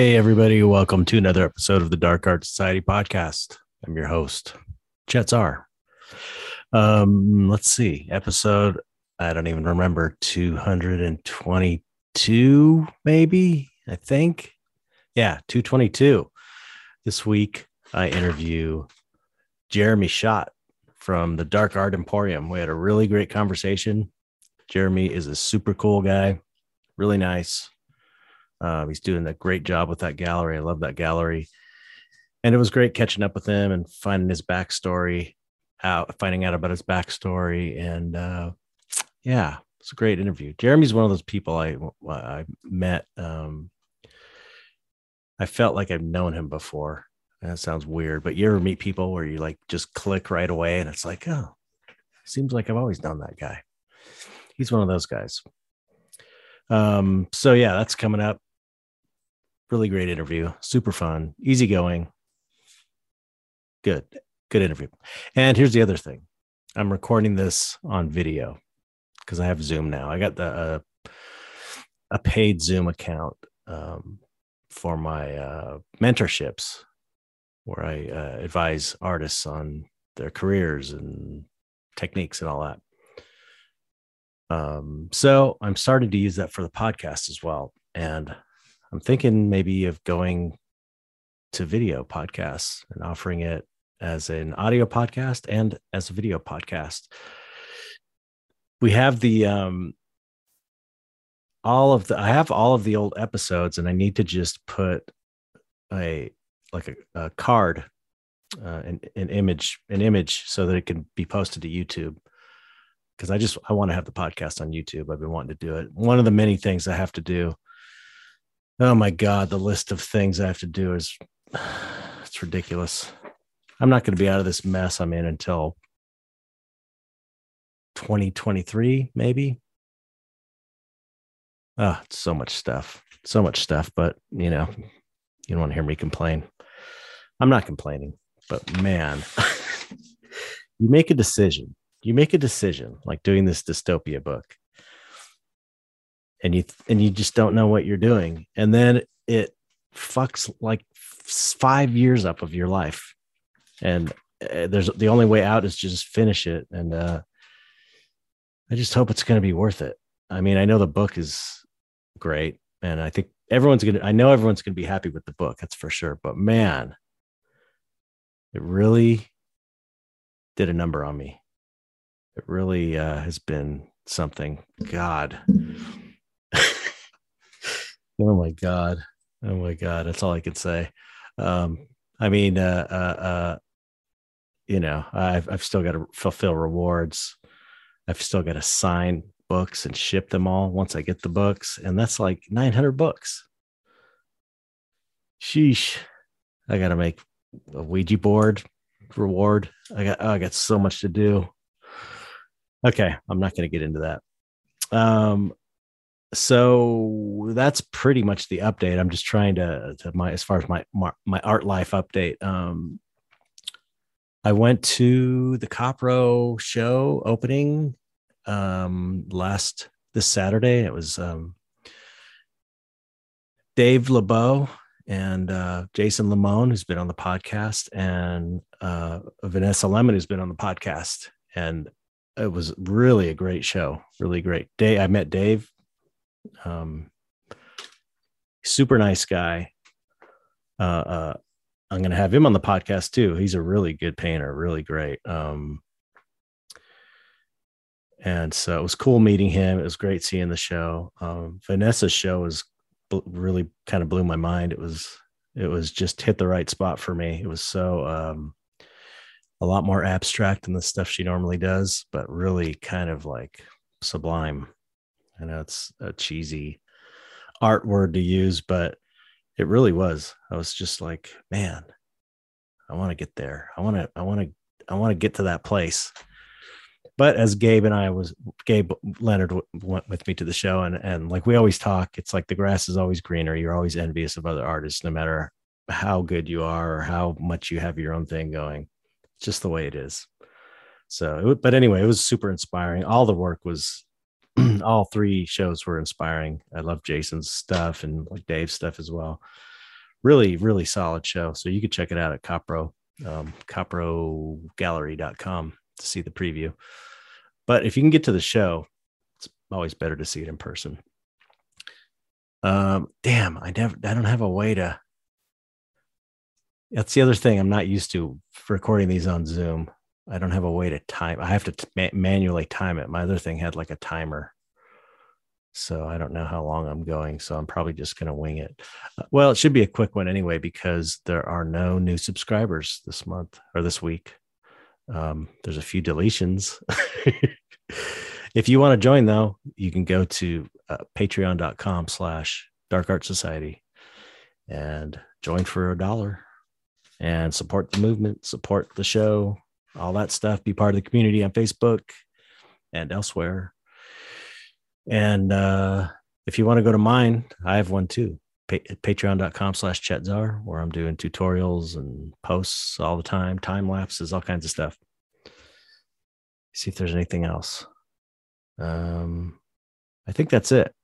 Hey, everybody. Welcome to another episode of the Dark Art Society podcast. I'm your host, Chet Zar. Um, let's see, episode, I don't even remember, 222, maybe, I think. Yeah, 222. This week, I interview Jeremy Schott from the Dark Art Emporium. We had a really great conversation. Jeremy is a super cool guy, really nice. Uh, he's doing a great job with that gallery. I love that gallery. And it was great catching up with him and finding his backstory out, finding out about his backstory. And uh, yeah, it's a great interview. Jeremy's one of those people I, I met. Um, I felt like I've known him before. That sounds weird, but you ever meet people where you like just click right away and it's like, oh, seems like I've always known that guy he's one of those guys. Um, so yeah, that's coming up. Really great interview, super fun, easygoing. Good, good interview. And here's the other thing. I'm recording this on video because I have Zoom now. I got the uh, a paid Zoom account um, for my uh, mentorships, where I uh, advise artists on their careers and techniques and all that. Um, so I'm starting to use that for the podcast as well. And I'm thinking maybe of going to video podcasts and offering it as an audio podcast and as a video podcast. We have the um all of the I have all of the old episodes and I need to just put a like a, a card uh, an, an image an image so that it can be posted to YouTube because I just I want to have the podcast on YouTube. I've been wanting to do it. One of the many things I have to do. Oh my god, the list of things I have to do is it's ridiculous. I'm not going to be out of this mess I'm in until 2023 maybe. Oh, so much stuff. So much stuff, but you know, you don't want to hear me complain. I'm not complaining, but man, you make a decision you make a decision like doing this dystopia book and you and you just don't know what you're doing. And then it fucks like five years up of your life. And uh, there's the only way out is just finish it. And uh i just hope it's going to be worth it. I mean i know the book is great and i think everyone's going to i know everyone's going to be happy with the book that's for sure. But man it really did a number on me. It really uh, has been something. God. Oh my God. Oh my God. That's all I can say. Um, I mean, uh, uh, uh, you know, I've, I've still got to fulfill rewards. I've still got to sign books and ship them all once I get the books. And that's like 900 books. Sheesh. I got to make a Ouija board reward. I got, oh, I got so much to do. Okay, I'm not going to get into that. Um, so that's pretty much the update. I'm just trying to, to my as far as my, my art life update. Um, I went to the Copro show opening um last this Saturday. It was um Dave LeBeau and uh, Jason Limon, who's been on the podcast, and uh, Vanessa Lemen, who's been on the podcast. And it was really a great show. Really great. Day I met Dave. Um, super nice guy. Uh, uh, I'm going to have him on the podcast too. He's a really good painter, really great. Um, and so it was cool meeting him. It was great seeing the show. Um, Vanessa's show was really kind of blew my mind. It was it was just hit the right spot for me. It was so um, a lot more abstract than the stuff she normally does, but really kind of like sublime. I know it's a cheesy art word to use, but it really was. I was just like, man, I want to get there. I want to, I want to, I want to get to that place. But as Gabe and I was, Gabe Leonard went with me to the show, and and like we always talk, it's like the grass is always greener. You're always envious of other artists, no matter how good you are or how much you have your own thing going just the way it is. So, but anyway, it was super inspiring. All the work was, all three shows were inspiring. I love Jason's stuff and like Dave's stuff as well. really, really solid show. So you could check it out at Copro, um, coprogallery.com to see the preview. But if you can get to the show, it's always better to see it in person. Um, damn, I never, I don't have a way to. That's the other thing I'm not used to recording these on Zoom. I don't have a way to time. I have to t- manually time it. My other thing had like a timer. So I don't know how long I'm going. So I'm probably just going to wing it. Uh, well, it should be a quick one anyway, because there are no new subscribers this month or this week. Um, there's a few deletions. if you want to join though, you can go to uh, patreon.com slash dark art society and join for a dollar and support the movement, support the show, all that stuff. Be part of the community on Facebook and elsewhere. And uh, if you want to go to mine, I have one too. Pa- Patreon.com slash Chetzar, where I'm doing tutorials and posts all the time, time lapses, all kinds of stuff. See if there's anything else. Um, I think that's it.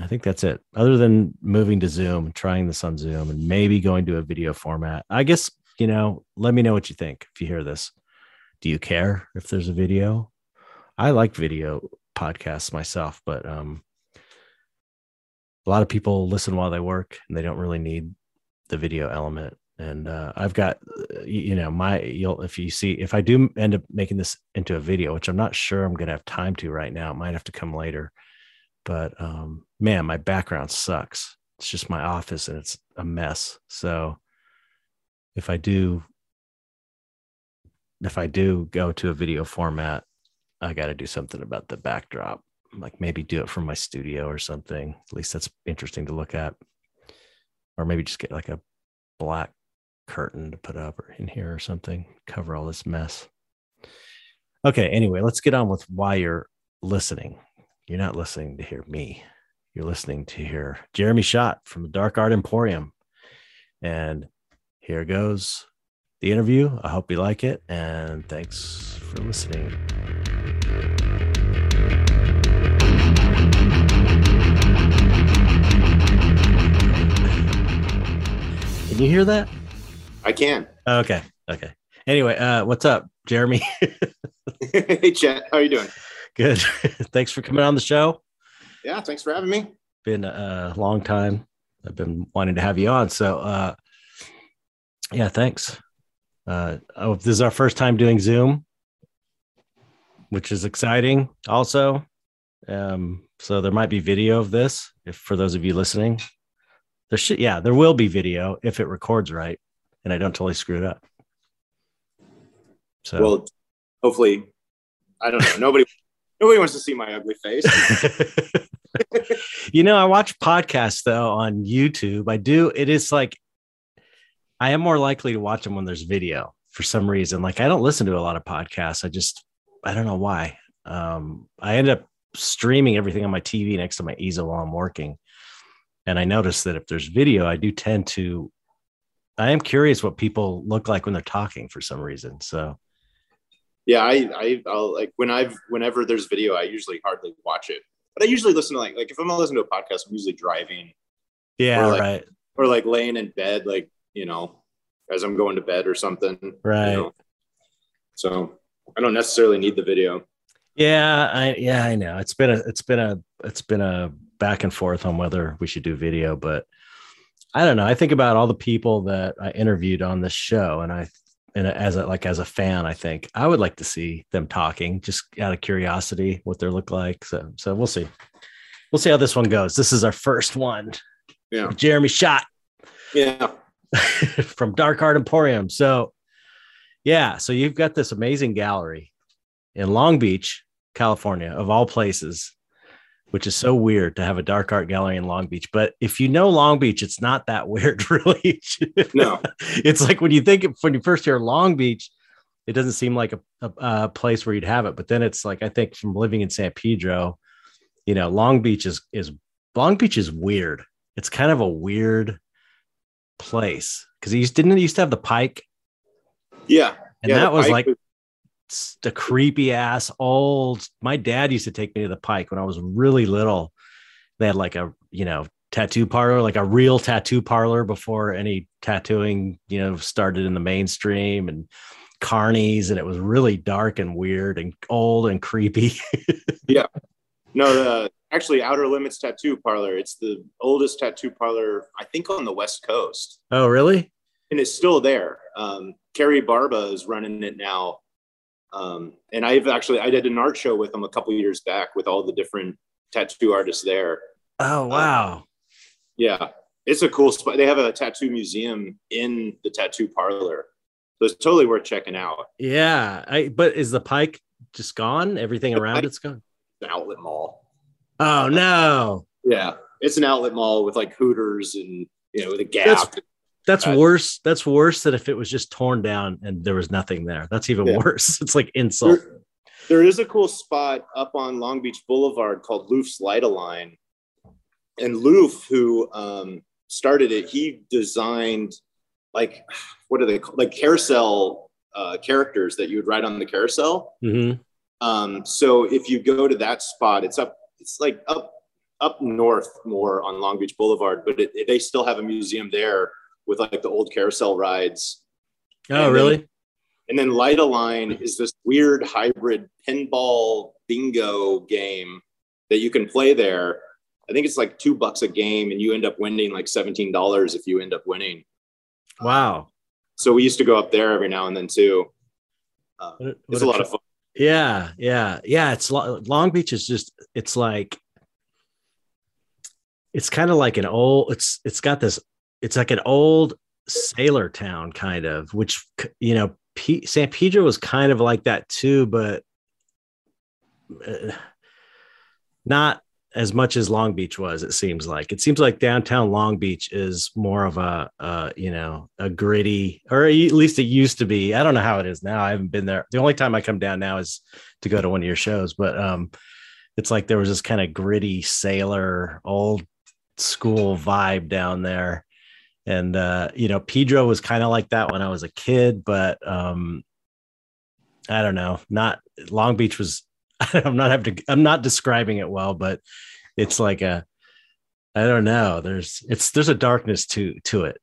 I think that's it. Other than moving to Zoom, trying this on Zoom, and maybe going to a video format. I guess you know. Let me know what you think if you hear this. Do you care if there's a video? I like video podcasts myself, but um, a lot of people listen while they work, and they don't really need the video element. And uh, I've got, you know, my you'll if you see if I do end up making this into a video, which I'm not sure I'm going to have time to right now, it might have to come later but um, man, my background sucks. It's just my office and it's a mess. So if I do, if I do go to a video format, I got to do something about the backdrop, like maybe do it from my studio or something. At least that's interesting to look at. Or maybe just get like a black curtain to put up or in here or something, cover all this mess. Okay, anyway, let's get on with why you're listening. You're not listening to hear me. You're listening to hear Jeremy Schott from the Dark Art Emporium. And here goes the interview. I hope you like it. And thanks for listening. Can you hear that? I can. Okay. Okay. Anyway, uh, what's up, Jeremy? hey, Chet. How are you doing? Good. thanks for coming on the show. Yeah, thanks for having me. Been a long time. I've been wanting to have you on. So, uh, yeah, thanks. Uh, oh, this is our first time doing Zoom, which is exciting. Also, um, so there might be video of this. If for those of you listening, there should, yeah, there will be video if it records right, and I don't totally screw it up. So, well, hopefully, I don't know. Nobody Nobody wants to see my ugly face. you know, I watch podcasts though on YouTube. I do. It is like I am more likely to watch them when there's video for some reason. Like I don't listen to a lot of podcasts. I just I don't know why. Um, I end up streaming everything on my TV next to my easel while I'm working. And I notice that if there's video, I do tend to I am curious what people look like when they're talking for some reason. So yeah, I, I I'll like when I've whenever there's video, I usually hardly watch it. But I usually listen to like like if I'm gonna listen to a podcast, I'm usually driving. Yeah, or like, right. Or like laying in bed, like you know, as I'm going to bed or something. Right. You know? So I don't necessarily need the video. Yeah, I yeah, I know. It's been a it's been a it's been a back and forth on whether we should do video, but I don't know. I think about all the people that I interviewed on this show, and I and as a like as a fan, I think I would like to see them talking just out of curiosity what they look like. So so we'll see. We'll see how this one goes. This is our first one. Yeah. Jeremy Schott. Yeah. from Dark Art Emporium. So yeah, so you've got this amazing gallery in Long Beach, California, of all places which is so weird to have a dark art gallery in Long Beach. But if you know Long Beach, it's not that weird, really. No, it's like when you think when you first hear Long Beach, it doesn't seem like a, a, a, place where you'd have it. But then it's like I think from living in San Pedro, you know, Long Beach is is Long Beach is weird. It's kind of a weird place because he used, didn't he used to have the Pike. Yeah, and yeah, that was like the creepy ass old. My dad used to take me to the Pike when I was really little. They had like a you know tattoo parlor, like a real tattoo parlor before any tattooing, you know, started in the mainstream and carnies and it was really dark and weird and old and creepy. yeah. No, the actually Outer Limits Tattoo Parlor. It's the oldest tattoo parlor, I think, on the West Coast. Oh, really? And it's still there. Um, Kari Barba is running it now. Um, and I've actually I did an art show with them a couple years back with all the different tattoo artists there. Oh Um, wow. Yeah, it's a cool spot. They have a tattoo museum in the tattoo parlor, so it's totally worth checking out. yeah. I but is the pike just gone? Everything The around it's gone. An outlet mall. Oh no. Yeah, it's an outlet mall with like Hooters and you know the Gap. That's- That's Uh, worse. That's worse than if it was just torn down and there was nothing there. That's even Yeah. worse. It's like insult. There, there is a cool spot up on Long Beach Boulevard called Looff's Lite-A-Line. And Looff, who um, started it, he designed like, what are they called? Like carousel uh, characters that you would ride on the carousel. Mhm. Um, so if you go to that spot, it's up, it's like up, up north more on Long Beach Boulevard, but it, they still have a museum there with like the old carousel rides. Oh, And then- really? And then Lite-A-Line is this weird hybrid pinball bingo game that you can play there. I think it's like two bucks a game, and you end up winning like seventeen dollars if you end up winning. Wow. So we used to go up there every now and then too. Uh, What it's what a lot of fun. Yeah, yeah, yeah. It's Long Beach is just it's like it's kind of like an old. It's it's got this. It's like an old sailor town kind of, which you know, P, San Pedro was kind of like that too, but uh, not as much as Long Beach was. It seems like it seems like downtown Long Beach is more of a, uh, you know, a gritty, or at least it used to be. I don't know how it is now. I haven't been there. The only time I come down now is to go to one of your shows, but um, it's like there was this kind of gritty sailor, old school vibe down there. And uh, you know, Pedro was kind of like that when I was a kid, but um, I don't know. Not Long Beach was. I'm not having to. I'm not describing it well, but it's like a. I don't know. There's it's there's a darkness to to it.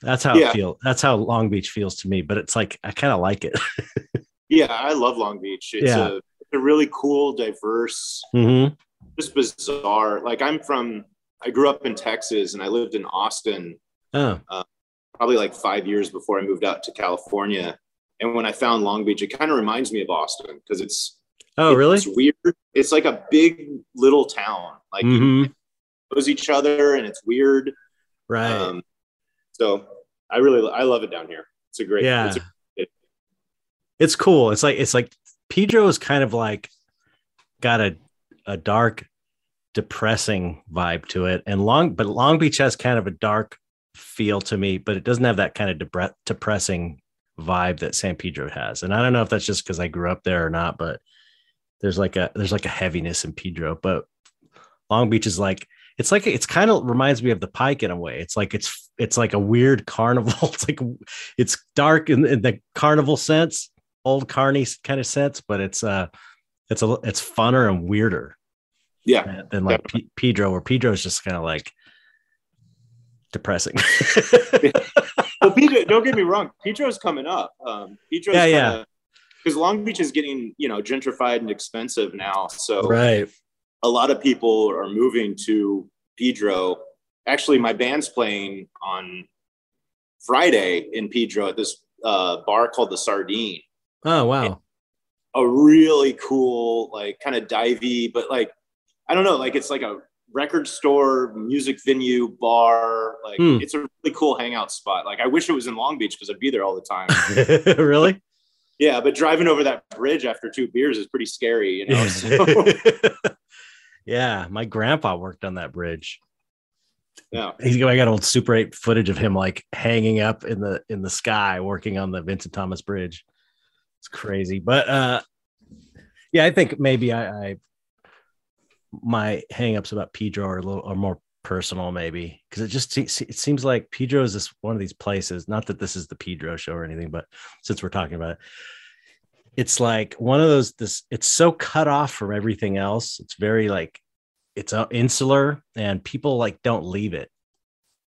That's how Yeah. it feels. That's how Long Beach feels to me. But it's like I kind of like it. Yeah, I love Long Beach. It's Yeah. a, it's a really cool, diverse, Mhm. just bizarre. Like I'm from, I grew up in Texas and I lived in Austin Oh, probably like five years before I moved out to California. And when I found Long Beach, it kind of reminds me of Austin because it's oh, really? It's weird. It's like a big little town. Like Mhm. knows each other, and it's weird. Right. Um, so I really I love it down here. It's a great. yeah. It's a, it- it's cool. It's like it's like Pedro is kind of like got a a dark, depressing vibe to it, and Long but Long Beach has kind of a dark feel to me, but it doesn't have that kind of depre- depressing vibe that San Pedro has. And I don't know if that's just because I grew up there or not, but there's like a there's like a heaviness in Pedro, but Long Beach is like it's like it's kind of reminds me of the Pike in a way. It's like it's it's like a weird carnival. It's like it's dark in, in the carnival sense, old carny kind of sense, but it's uh it's a it's funner and weirder yeah. than, than like P- Pedro, where Pedro is just kind of like depressing. Well, Pedro, don't get me wrong. Pedro's coming up. Um, Pedro's Yeah, yeah. Because Long Beach is getting you know gentrified and expensive now. So right. a lot of people are moving to Pedro. Actually, my band's playing on Friday in Pedro at this uh, bar called the Sardine. Oh wow. A really cool, like kind of divey, but like I don't know, like it's like a record store, music venue, bar. Like Hmm. it's a really cool hangout spot. Like I wish it was in Long Beach because I'd be there all the time. really? Yeah, but driving over that bridge after two beers is pretty scary, you know. So, yeah, my grandpa worked on that bridge. yeah. He's I got old Super 8 footage of him like hanging up in the in the sky working on the Vincent Thomas Bridge. It's crazy. But uh yeah, I think maybe I, I my hangups about Pedro are a little are more personal, maybe because it just it seems like Pedro is this one of these places. Not that this is the Pedro show or anything, but since we're talking about it, it's like one of those. This it's so cut off from everything else. It's very like it's uh, insular and people like don't leave it.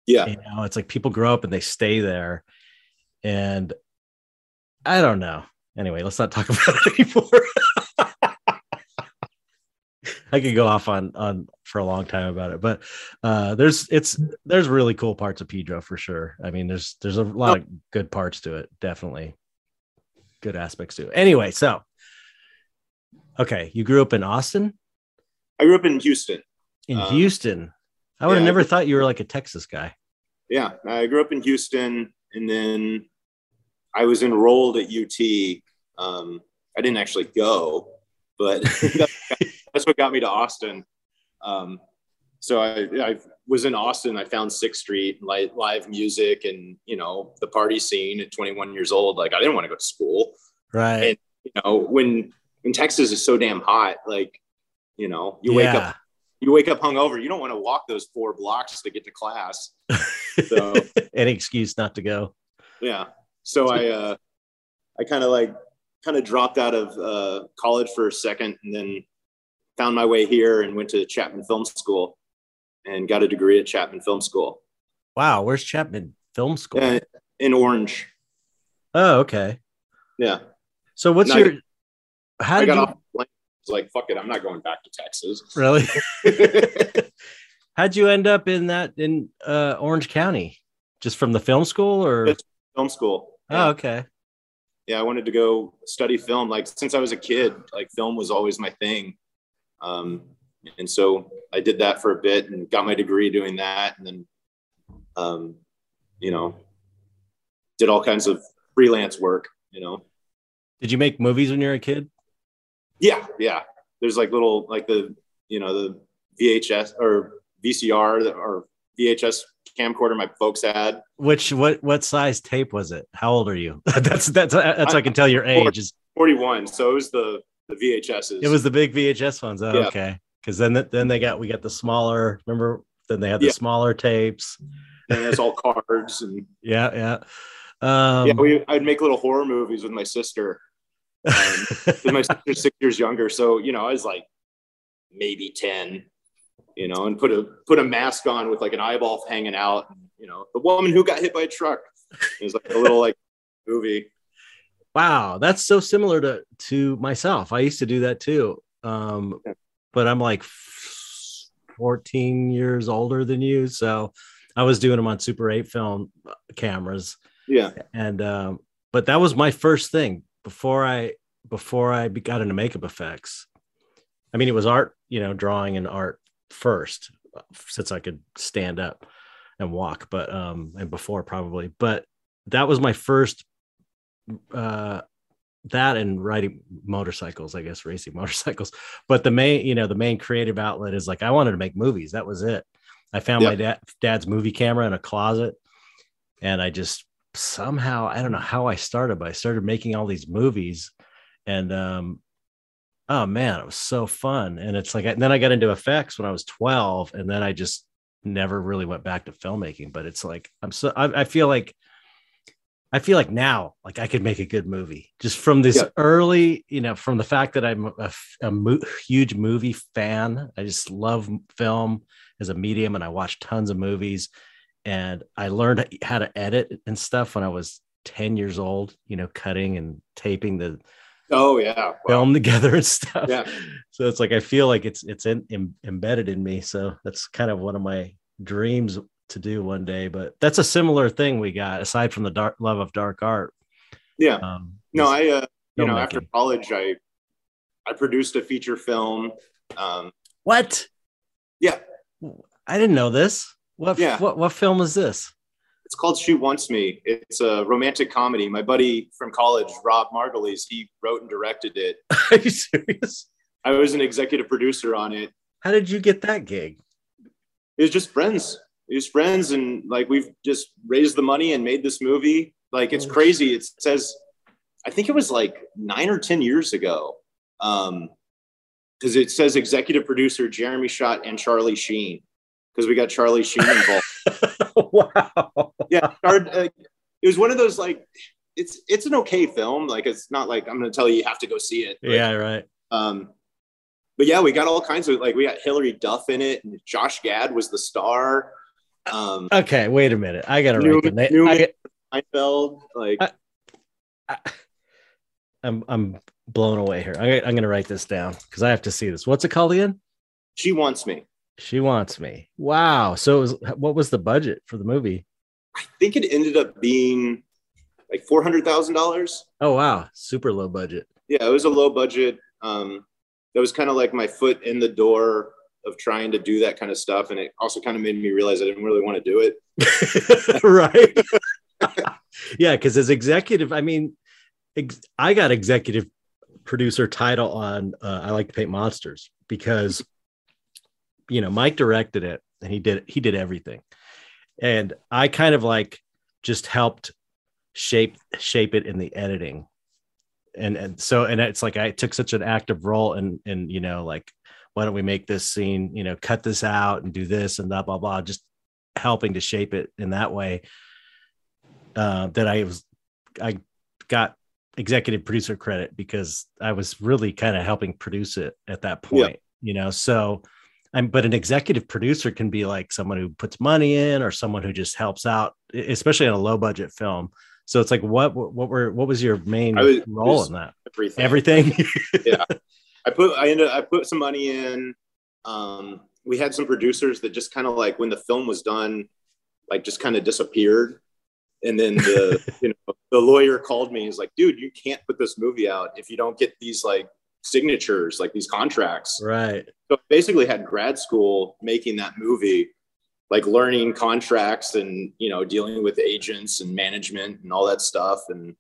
Yeah. You know, it's like people grow up and they stay there. And I don't know. Anyway, let's not talk about it anymore. I could go off on on for a long time about it, but uh there's it's there's really cool parts of Pedro for sure. I mean, there's there's a lot of good parts to it, definitely. Good aspects to it. Anyway, so okay, you grew up in Austin? I grew up in Houston. In Um, Houston. I would have yeah, I never thought you were like a Texas guy. Yeah, I grew up in Houston, and then I was enrolled at UT. Um, I didn't actually go, but that's what got me to Austin. Um, so I, I was in Austin. I found Sixth Street, live, live music, and you know the party scene at 21 years old. Like I didn't want to go to school. Right. You know when when Texas is so damn hot, like you know you wake up you wake up hungover. You don't want to walk those four blocks to get to class. So Any excuse not to go. yeah so i uh i kind of like kind of dropped out of uh college for a second and then found my way here and went to chapman film school and got a degree at chapman film school Wow, where's Chapman Film School? uh, in orange oh, okay. yeah So what's your how i did got you off the plane. I was like fuck it i'm not going back to texas really how'd you end up in that in uh Orange County? Just from the film school or Yes. film school oh okay. yeah, I wanted to go study film. Like since I was a kid, like film was always my thing. Um, and so I did that for a bit and got my degree doing that. And then, um, you know, did all kinds of freelance work, you know? Did you make movies when you were a kid? Yeah. Yeah. There's like little, like the, you know, the VHS or VCR or VHS camcorder my folks had. Which what what size tape was it? How old are you? that's that's that's how I can tell your age. Is 41. So it was the, the VHSs. it was the big VHS ones. Oh, Yeah. okay. Because then then they got we got the smaller. Remember? Then they had the Yeah. smaller tapes. and it's all cards and Yeah, yeah. Um, yeah, we I'd make little horror movies with my sister. Um, my sister's six years younger, so you know I was like maybe ten, you know, and put a put a mask on with like an eyeball hanging out. You know, the woman who got hit by a truck. It was like a little like movie. Wow, that's so similar to to myself. I used to do that too. Um, but I'm like 14 years older than you, so I was doing them on Super 8 film cameras. Yeah, and um, but that was my first thing before I before I got into makeup effects. I mean, it was art, you know, drawing and art first, since I could stand up and walk, but um, and before probably, but that was my first. Uh, that and riding motorcycles, I guess, racing motorcycles. But the main, you know, the main creative outlet is like I wanted to make movies. That was it. I found Yeah. my dad, dad's movie camera in a closet, and I just somehow I don't know how I started, but I started making all these movies, and um, oh man, it was so fun. And it's like, and then I got into effects when I was twelve, and then I just never really went back to filmmaking. But it's like I'm so I, I feel like I feel like now, like I could make a good movie just from this Yeah. early, you know, from the fact that I'm a mo- huge movie fan. I just love film as a medium, and I watch tons of movies. And I learned how to edit and stuff when I was 10 years old, you know, cutting and taping the Oh yeah, Wow. film together and stuff. Yeah. So it's like I feel like it's it's in, em- embedded in me. So that's kind of one of my dreams to do one day. But that's a similar thing we got aside from the dark love of dark art. yeah. Um, No, I uh, you know after college I I produced a feature film. Um, what? Yeah. I didn't know this. What Yeah. what what film is this? It's called She Wants Me. It's a romantic comedy. My buddy from college, Rob Margolies, he wrote and directed it. Are you serious? I was an executive producer on it. How did you get that gig? It was just friends. It was friends, and like we've just raised the money and made this movie. Like it's Oh, crazy. It says, I think it was like nine or ten years ago, um, because it says executive producer Jeremy Schott and Charlie Sheen, because we got Charlie Sheen involved. wow. yeah, uh, it was one of those like it's it's an okay film. Like it's not like I'm going to tell you you have to go see it. but, Yeah, right. Um, but yeah, we got all kinds of like we got Hilary Duff in it, and Josh Gad was the star. Um, Okay, wait a minute. I gotta Newman- write the name. I get- Seinfeld, like I- I, I'm I'm blown away here. I, I'm gonna write this down because I have to see this. What's it called again? she wants me. She wants me. Wow. So it was, what was the budget for the movie? I think it ended up being like four hundred thousand dollars. Oh wow, super low budget. Yeah, it was a low budget. Um, that was kind of like my foot in the door of trying to do that kind of stuff, and it also kind of made me realize I didn't really want to do it. right. yeah, because as executive, I mean, ex- I got executive producer title on uh, I like to paint monsters because you know Mike directed it and he did he did everything, and I kind of like just helped shape shape it in the editing, and and so and it's like I took such an active role in in you know like why don't we make this scene you know cut this out and do this and blah blah blah just helping to shape it in that way uh, that I was I got executive producer credit because I was really kind of helping produce it at that point, you know. So I'm but an executive producer can be like someone who puts money in or someone who just helps out, especially in a low budget film. So it's like what what were what was your main was- role was- in that? Everything. Everything. I put I ended I put some money in. Um, we had some producers that just kind of like when the film was done, like just kind of disappeared. And then the you know the lawyer called me. He's like, "Dude, you can't put this movie out if you don't get these like signatures, like these contracts." right. So I basically had grad school making that movie, like learning contracts and you know dealing with agents and management and all that stuff. And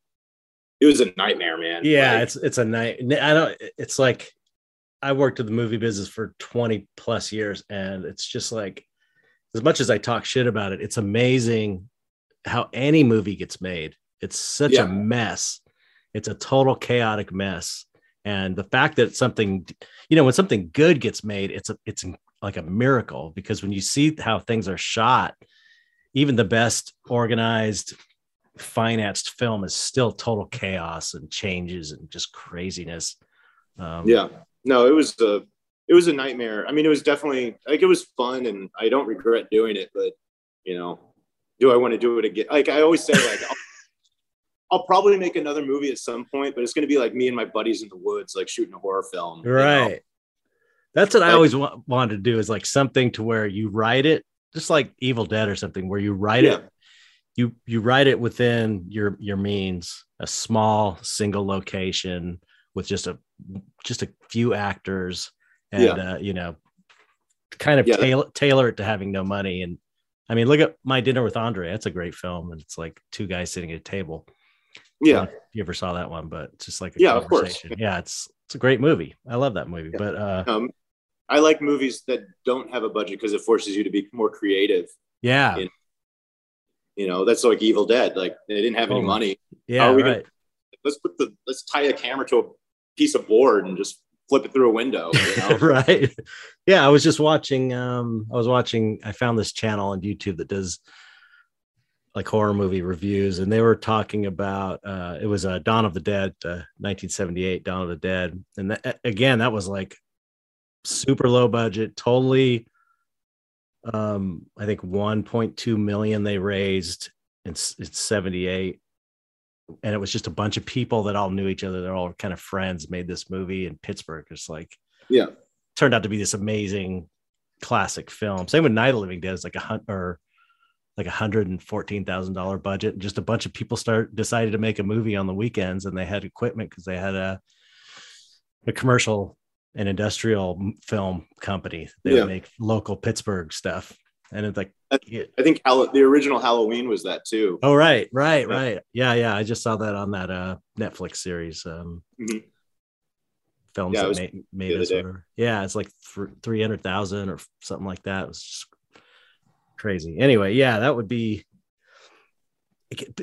it was a nightmare, man. Yeah, Like, it's it's a night. I don't. It's like I worked in the movie business for twenty plus years, and it's just like as much as I talk shit about it, it's amazing how any movie gets made. It's such Yeah. a mess. It's a total chaotic mess, and the fact that something, you know, when something good gets made, it's a it's like a miracle because when you see how things are shot, even the best organized financed film is still total chaos and changes and just craziness. Um, yeah no it was a it was a nightmare i mean it was definitely like it was fun and i don't regret doing it but you know do i want to do it again like i always say like I'll, I'll probably make another movie at some point but it's going to be like me and my buddies in the woods like shooting a horror film you know? right. That's what I always wa- wanted to do is like something to where you write it, just like Evil Dead or something, where you write yeah it, you you write it within your your means, a small single location with just a just a few actors, and uh, you know, kind of Yeah, tailor tailor it to having no money. And I mean, look at My Dinner with Andre. That's a great film, and it's like two guys sitting at a table. yeah you ever saw that one, but it's just like a Yeah, of course. Yeah, it's it's a great movie. I love that movie. Yeah. But uh um i like movies that don't have a budget because it forces you to be more creative yeah, Yeah. You know that's like evil dead like they didn't have any Totally. money yeah, How are we right. gonna- let's put the let's tie a camera to a piece of board and just flip it through a window you know? right. Yeah, I was just watching um I was watching I found this channel on YouTube that does like horror movie reviews and they were talking about uh it was uh, Dawn of the Dead uh, 1978 Dawn of the Dead and that, again that was like super low budget totally um I think 1.2 million they raised in, in 78 and it was just a bunch of people that all knew each other they're all kind of friends made this movie in Pittsburgh it's like yeah turned out to be this amazing classic film. Same with Night of Living Dead. It's like a hunt or like a hundred and fourteen thousand dollar budget. Just a bunch of people start decided to make a movie on the weekends, and they had equipment because they had a a commercial and industrial film company. They Yeah. would make local Pittsburgh stuff, and it's like. I think Hall- the original Halloween was that too. oh right, right, Yeah. right, yeah, yeah. I just saw that on that uh Netflix series. Um, Mhm. films Yeah, that was made, made us whatever. Yeah, it's like three hundred thousand or something like that. It was just crazy. Anyway, yeah, that would be.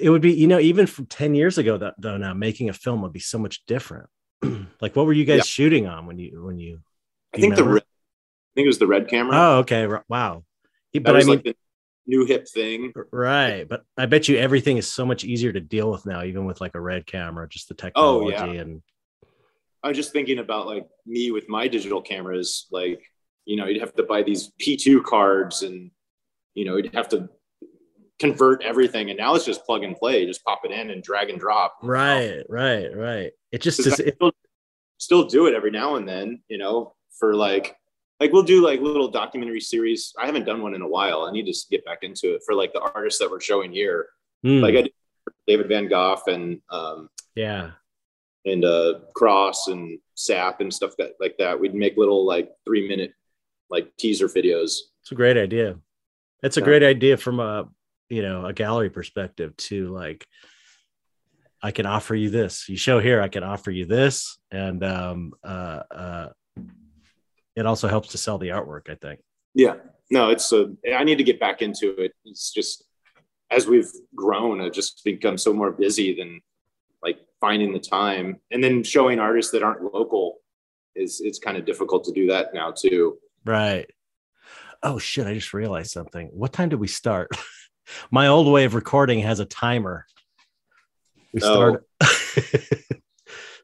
It, would be, you know, even from ten years ago, that though now making a film would be so much different. like, what were you guys Yeah. shooting on when you when you? I think the red, I think it was the red camera. Oh, okay, wow. that But I mean, like the new hip thing. right? But I bet you everything is so much easier to deal with now, even with like a red camera, just the Oh, technology yeah. and I'm just thinking about like me with my digital cameras, like, you know, you'd have to buy these P2 cards and, you know, you'd have to convert everything. And now it's just plug and play, just pop it in and drag and drop. Right, right, right. It just is. It, still, still do it every now and then, you know, for like, like we'll do like little documentary series. I haven't done one in a while. I need to get back into it for like the artists that we're showing here. hmm, Like I did David Van Gogh and um, yeah, and uh, Cross and Sap and stuff that like that. We'd make little like three minute like teaser videos. it's a great idea. It's a Yeah. great idea from a you know a gallery perspective to Like, I can offer you this. You show here, I can offer you this, and um, uh, uh, it also helps to sell the artwork. I think. Yeah, no, it's a. I need to get back into it. It's just as we've grown, I've just become so more busy than like finding the time, and then showing artists that aren't local is it's kind of difficult to do that now too. Right. Oh shit! I just realized something. What time did we start? My old way of recording has a timer. We Oh. started.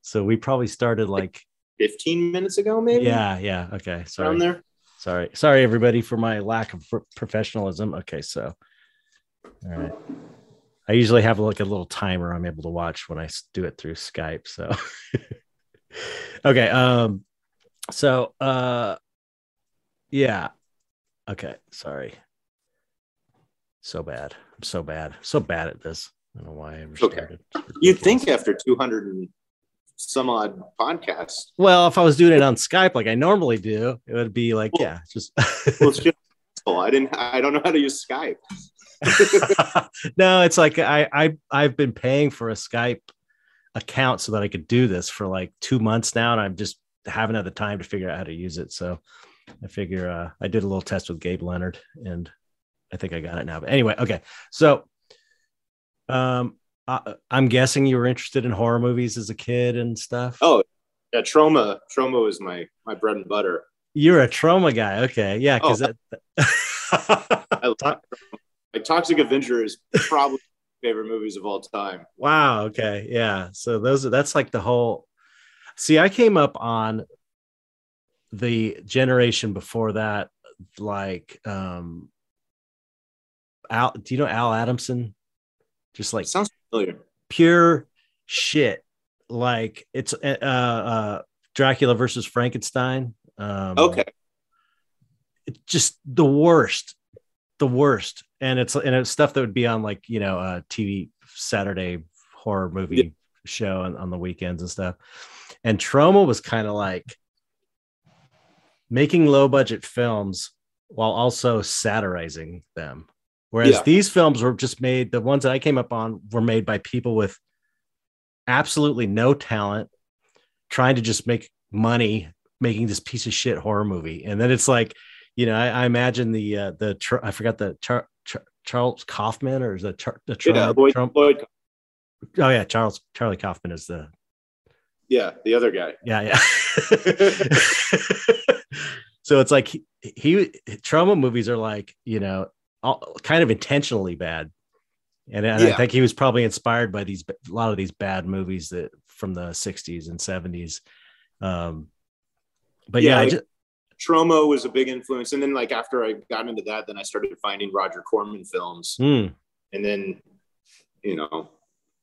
so we probably started like Fifteen minutes ago, maybe. yeah, yeah. Okay, sorry, around there. sorry, sorry, everybody for my lack of professionalism. Okay, so all right. I usually have like a little timer I'm able to watch when I do it through Skype. So okay, um, so uh, yeah, okay, sorry. So bad. I'm so bad. So bad at this. I don't know why I ever Okay. started. You'd think after two hundred and some odd podcasts, Well, if I was doing it on Skype like I normally do, it would be like, yeah, just well, it's just. I didn't. I don't know how to use Skype. no, it's like I I I've been paying for a Skype account so that I could do this for like two months now, and I'm just haven't had the time to figure out how to use it. So I figure uh, I did a little test with Gabe Leonard, and I think I got it now. But anyway, okay, so um, I, I'm guessing you were interested in horror movies as a kid and stuff. Oh, yeah, Troma. Troma was my my bread and butter. you're a Troma guy. Okay, yeah, because Oh. that. I love like Toxic Avenger is probably favorite movies of all time. Wow. Okay. Yeah. So those are that's like the whole. See, I came up on the generation before that, like um Al. Do you know Al Adamson? Just like sounds familiar. pure shit. Like it's uh uh Dracula versus Frankenstein. Um, Okay. it's just the worst the worst and it's and it's stuff that would be on like you know a tv saturday horror movie Yeah. show on, on the weekends and stuff and Troma was kind of like making low budget films while also satirizing them whereas Yeah. these films were just made the ones that i came up on were made by people with absolutely no talent trying to just make money making this piece of shit horror movie and then it's like you know i, I imagine the uh the Tr- i forgot the Char- Char- charles kaufman or is that Char- the Trump, Yeah, Lloyd, Trump? Lloyd- oh yeah charles charlie kaufman is the yeah, the other guy. yeah yeah so it's like he, he Troma movies are like you know kind of intentionally bad. And, and i think he was probably inspired by these a lot of these bad movies that from the 60s and 70s um but yeah, Yeah, I just, Troma was a big influence, and then like after I got into that, then I started finding Roger Corman films, hmm, and then you know,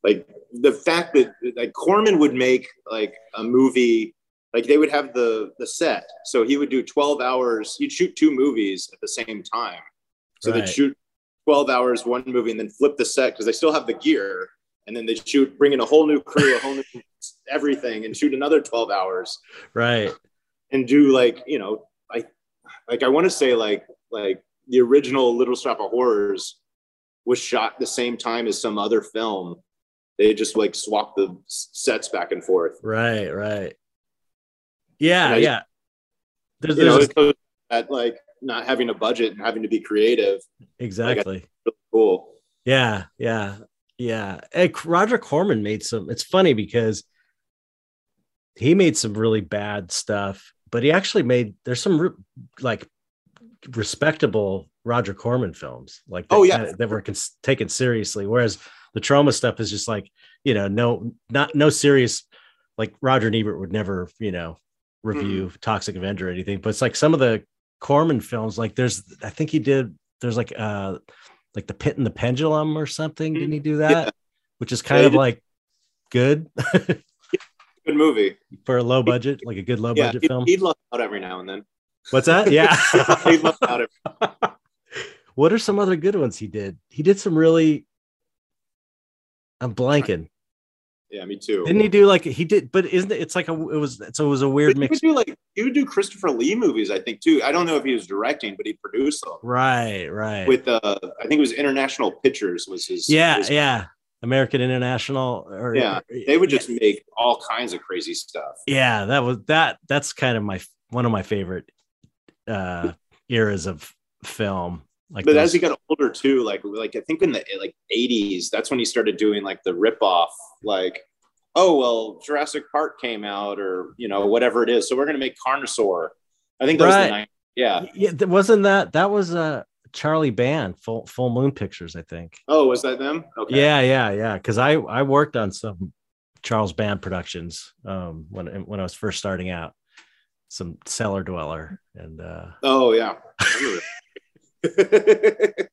like the fact that like Corman would make like a movie, like they would have the the set, so he would do twelve hours. He'd shoot two movies at the same time, so Right. they'd shoot twelve hours one movie and then flip the set because they still have the gear, and then they shoot, bring in a whole new crew, a whole new everything, and shoot another twelve hours right and do like you know I like I want to say like like the original Little Shop of Horrors was shot the same time as some other film. They just like swapped the sets back and forth. right right yeah I- yeah there's, know, there's it goes at like not having a budget and having to be creative. exactly Really cool. Yeah, yeah, yeah. Hey, Roger Corman made some. It's funny because he made some really bad stuff, but he actually made there's some re- like respectable Roger Corman films, like that, Oh, yeah. kinda- that were cons- taken seriously. Whereas the Troma stuff is just like you know, no, not no serious like Roger Ebert would never, you know, review mm-hmm. Toxic Avenger or anything, but it's like some of the Corman films, like there's, I think he did, there's like, uh, like the Pit and the Pendulum or something. Didn't he do that? Yeah. Which is kind Yeah, of like good Good movie. for a low budget, like a good low Yeah, budget he'd, film. he'd love out every now and then. What's that? Yeah. he'd love out every. what are some other good ones he did? He did some really. I'm blanking. Yeah, me too. Didn't he do like he did? But isn't it? It's like a it was so it was a weird But he mix. would do like he would do Christopher Lee movies, I think too. I don't know if he was directing, but he produced them Right, right. with uh I think it was International Pictures was his yeah, his- yeah. American International. Or, Yeah, They would just make all kinds of crazy stuff. Yeah, that was that. That's kind of my one of my favorite uh eras of film. Like, But those- as he got older too, like like I think in the like 80s, that's when he started doing like the ripoff, like, oh well, Jurassic Park came out, or you know, whatever it is. So we're gonna make Carnosaur. I think that was Right. the night. Yeah. yeah, wasn't that that was uh Charlie Band, Full Full Moon Pictures, I think. Oh, was that them? Okay. Yeah, yeah, yeah. Because I I worked on some Charles Band productions um, when when I was first starting out, some Cellar Dweller, and uh, Oh yeah. I remember that. I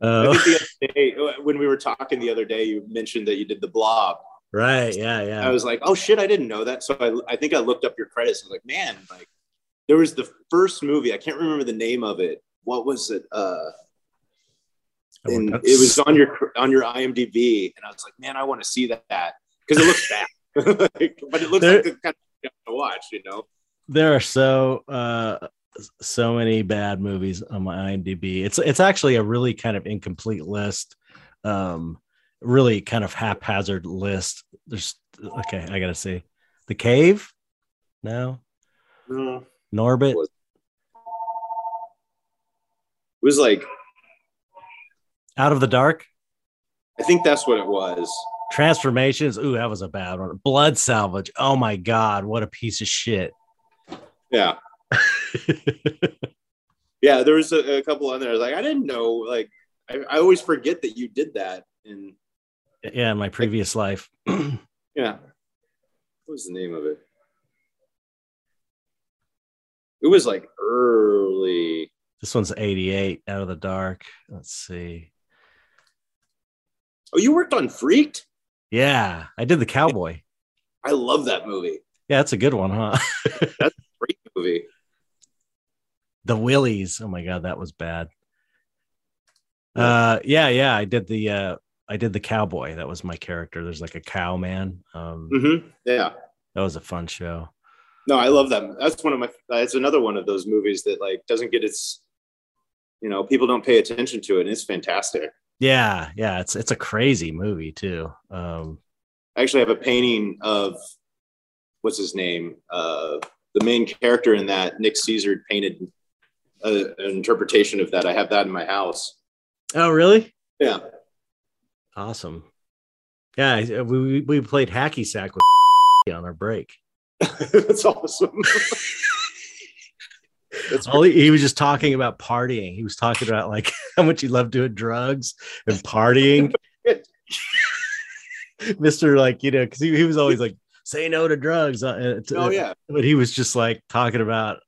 uh, think the other day when we were talking the other day, you mentioned that you did the blob. right, yeah, yeah. I was like, oh shit, I didn't know that. So I, I think I looked up your credits. I was like, man, like there was the first movie. I can't remember the name of it. What was it? Uh, and worked it was on your on your IMDb, and I was like, man, I want to see that because it looks bad, Like, but it looks There- like the kind of thing to watch, you know. there are so uh so many bad movies on my IMDb. It's it's actually a really kind of incomplete list. Um really kind of haphazard list. There's okay, I gotta see. The Cave? No. No, it Norbit? was like Out of the Dark? I think that's what it was. Transformations. Ooh, that was a bad one. Blood Salvage. Oh my god, what a piece of shit. Yeah, yeah. There was a, a couple on there. I was like, I didn't know. Like, I, I always forget that you did that. And yeah, in my previous life. yeah, what was the name of it? It was like early. this one's 88, Out of the Dark. Let's see. Oh, you worked on Freaked. Yeah, I did the cowboy. I love that movie. Yeah, that's a good one, huh? That's a great movie. The Willies. Oh my god, that was bad. Uh yeah, yeah. I did the uh I did the cowboy. That was my character. There's like a cow man. Um hmm Yeah. that was a fun show. No, I love that. That's one of my. It's another one of those movies that like doesn't get its. You know, people don't pay attention to it, and it's fantastic. Yeah, yeah. It's it's a crazy movie too. Um I actually have a painting of what's his name, uh, the main character in that. Nick Caesar painted a, an interpretation of that. I have that in my house. Oh really? Yeah, Awesome. Yeah, uh, we we- we played hacky sack with on our break. that's awesome. that's All he, he was just talking about partying. He was talking about like how much he loved doing drugs and partying. Mister, like you know, because he, he was always like, "Say no to drugs." Uh, uh to- oh uh, yeah, but he was just like talking about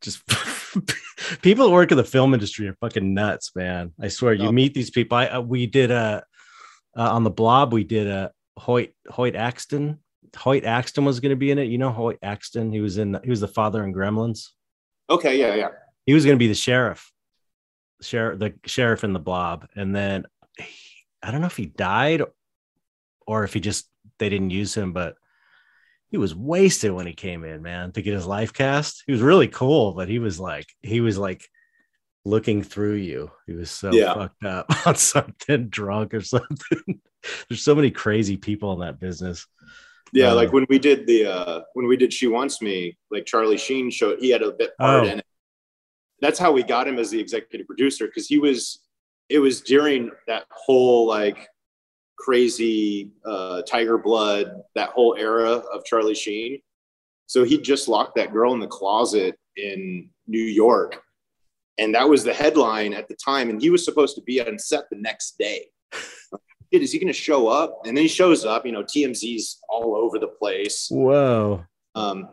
just people that work in the film industry are fucking nuts, man. I swear, you Oh. meet these people. I uh, we did a uh, on the blob. We did a Hoyt Hoyt Axton. Hoyt Axton was going to be in it. You know Hoyt Axton. He was in. He was the father in Gremlins. okay, yeah, yeah. He was going to be the sheriff, sheriff, the sheriff in the blob, and then he, I don't know if he died or if he just they didn't use him, but he was wasted when he came in, man, to get his life cast. He was really cool, but he was like he was like looking through you. He was so Yeah. fucked up on something, drunk or something. There's so many crazy people in that business. Yeah, Uh, like when we did the uh when we did She Wants Me, like Charlie Sheen showed he had a bit part Oh. in it. That's how we got him as the executive producer because he was it was during that whole like crazy uh Tiger Blood, that whole era of Charlie Sheen. So he just locked that girl in the closet in New York. And that was the headline at the time. And he was supposed to be on set the next day. is he going to show up? And then he shows up. You know, TMZ's all over the place. Whoa. Um,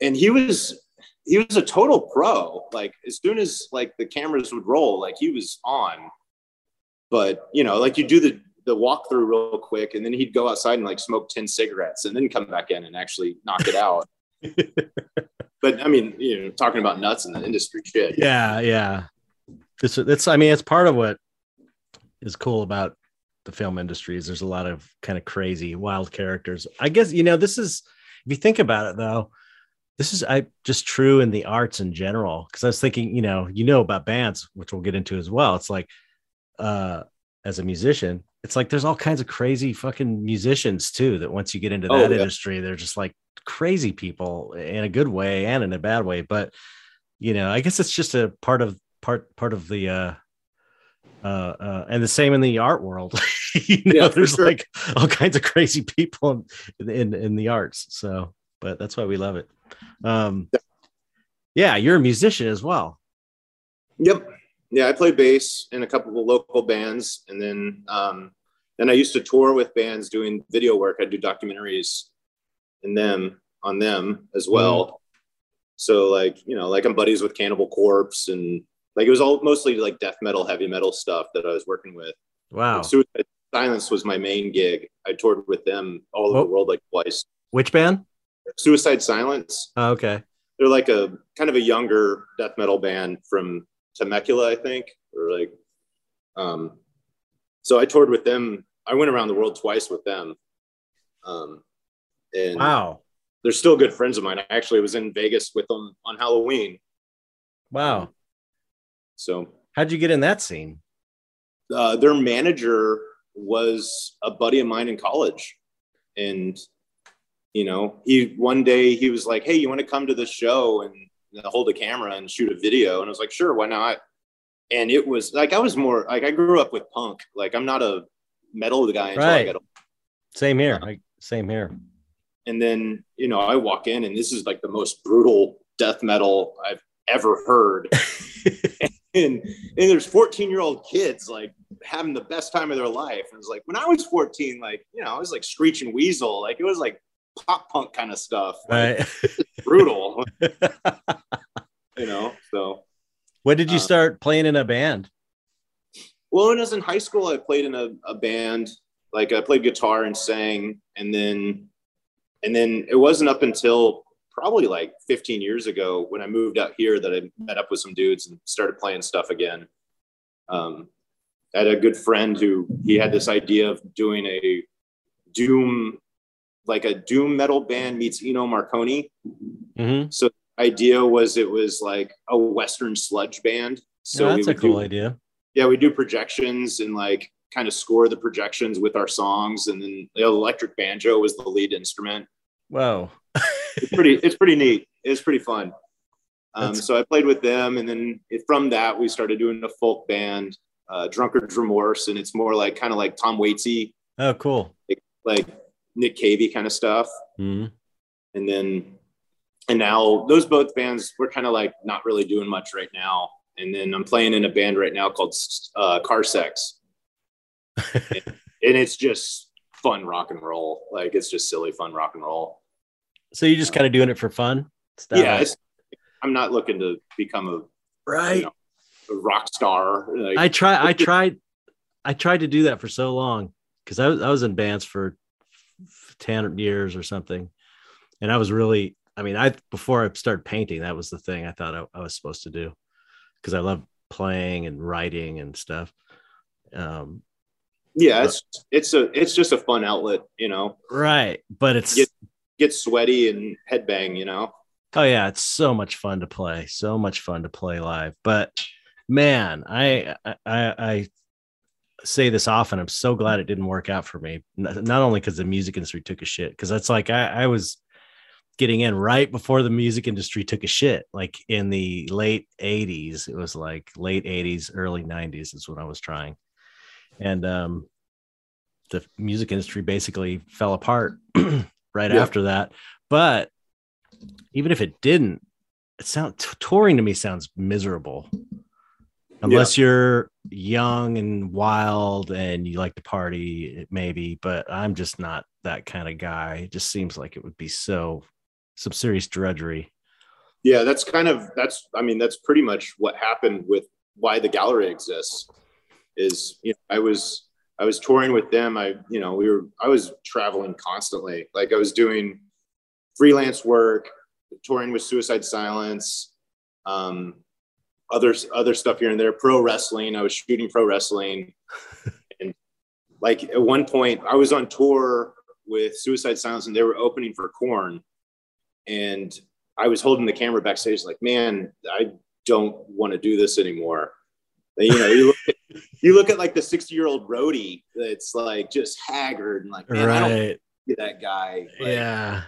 and he was he was a total pro. Like as soon as like the cameras would roll, like he was on. But you know, like you do the the walkthrough real quick, and then he'd go outside and like smoke ten cigarettes, and then come back in and actually knock it out. but I mean, you know, talking about nuts in the industry, shit. Yeah, yeah. This that's I mean, it's part of what is cool about the film industry is there's a lot of kind of crazy, wild characters. I guess you know this is if you think about it though, this is I just true in the arts in general. Because I was thinking, you know, you know about bands, which we'll get into as well. It's like, uh, as a musician, it's like there's all kinds of crazy fucking musicians too. That once you get into Oh, that yeah. industry, they're just like crazy people in a good way and in a bad way. But you know, I guess it's just a part of part part of the uh uh, uh and the same in the art world you know Yeah, there's sure. like all kinds of crazy people in, in in the arts so but that's why we love it um yeah you're a musician as well Yep. Yeah, I play bass in a couple of local bands, and then um, then I used to tour with bands doing video work. I do documentaries in them on them as well. So like you know, like I'm buddies with Cannibal Corpse, and like it was all mostly like death metal, heavy metal stuff that I was working with. wow Like, Suicide Silence was my main gig. I toured with them all over Oh. the world like twice. which band Suicide Silence. oh, okay they're like a kind of a younger death metal band from Temecula, I think, or like, um, so I toured with them. I went around the world twice with them. Um, and wow they're still good friends of mine. I actually was in Vegas with them on Halloween. wow So, how'd you get in that scene uh, their manager was a buddy of mine in college. And, you know, he, one day he was like, Hey, you want to come to the show and hold a camera and shoot a video? And I was like, sure, why not? And it was like, I was more like, I grew up with punk. Like I'm not a metal guy until I Right. got same here uh-huh. like same here and then you know i walk in and this is like the most brutal death metal i've ever heard and and there's 14 year old kids like having the best time of their life and it's like when i was 14 like you know i was like screeching weasel like it was like pop punk kind of stuff. Like, right. brutal. You know so when did you Uh, start playing in a band? Well when i was in high school i played in a, a band. Like i played guitar and sang and then and then it wasn't up until probably like 15 years ago when i moved out here that i met up with some dudes and started playing stuff again. Um, i had a good friend who he had this idea of doing a doom like a doom metal band meets Ennio Morricone mm-hmm. so the idea was it was like a western sludge band. So we that's a cool do- idea. Yeah, we do projections and like kind of score the projections with our songs, and then the electric banjo was the lead instrument. Wow, It's pretty, it's pretty neat. It's pretty fun. Um, so I played with them, and then it, from that we started doing a folk band, uh, Drunkard's Remorse, and it's more like kind of like Tom Waitsy, oh cool. Like Nick Cavey kind of stuff. hmm And then, and now those both bands we're kind of like not really doing much right now. And then I'm playing in a band right now called uh, Car Sex. and it's just fun rock and roll. Like it's just silly fun rock and roll. so you're just kind of doing it for fun It's yeah, like- it's, I'm not looking to become a, right you know, a rock star. Like, I try. I tried. I tried to do that for so long because I was I was in bands for ten years or something, and I was really. I mean, I before I started painting, that was the thing I thought I, I was supposed to do because I love playing and writing and stuff. Um, yeah, it's it's a it's just a fun outlet. You know, right, but it's Yeah. get sweaty and headbang. You know. Oh yeah, it's so much fun to play. So much fun to play live. But man, I I, I say this often. I'm so glad it didn't work out for me. Not only because the music industry took a shit, because that's like I, I was getting in right before the music industry took a shit. Like in the late '80s, it was like late '80s, early '90s is when I was trying, and um, the music industry basically fell apart right Yeah. after that. But even if it didn't, it sound touring to me sounds miserable. Unless you're young and wild and you like to party, maybe, but I'm just not that kind of guy. It just seems like it would be so some serious drudgery. Yeah, that's kind of that's I mean that's pretty much what happened with why the gallery exists. Is you know I was I was touring with them. I you know we were I was traveling constantly. Like I was doing freelance work, touring with Suicide Silence, um, other other stuff here and there. Pro wrestling. I was shooting pro wrestling, and like at one point I was on tour with Suicide Silence, and they were opening for Korn, and I was holding the camera backstage, like, man, I don't want to do this anymore. You know, you look at, you look at like the 60 year old roadie that's like just haggard and like, man, right. I don't that guy. Like, yeah.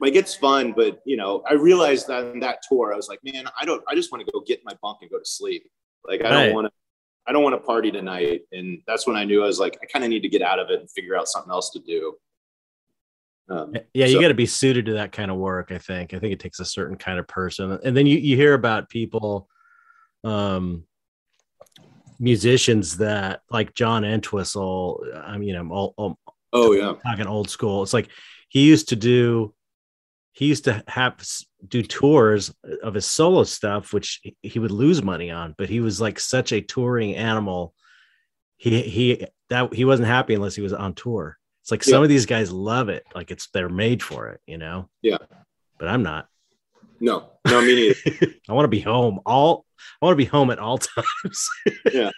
Like it's fun, but you know, I realized that on that tour, I was like, man, I don't, I just want to go get in my bunk and go to sleep. Like, I Right. don't want to, I don't want to party tonight. And that's when I knew I was like, I kind of need to get out of it and figure out something else to do. Um, Yeah, you so- got to be suited to that kind of work. I think. I think it takes a certain kind of person, and then you you hear about people, um, musicians that like John Entwistle. I mean, I'm all, all- oh yeah. talking old school. It's like he used to do. He used to have do tours of his solo stuff, which he would lose money on. But he was like such a touring animal. He he that he wasn't happy unless he was on tour. It's like some of these guys love it, like it's they're made for it, you know. Yeah. But I'm not. No, no, me neither. I want to be home all. I want to be home at all times. Yeah.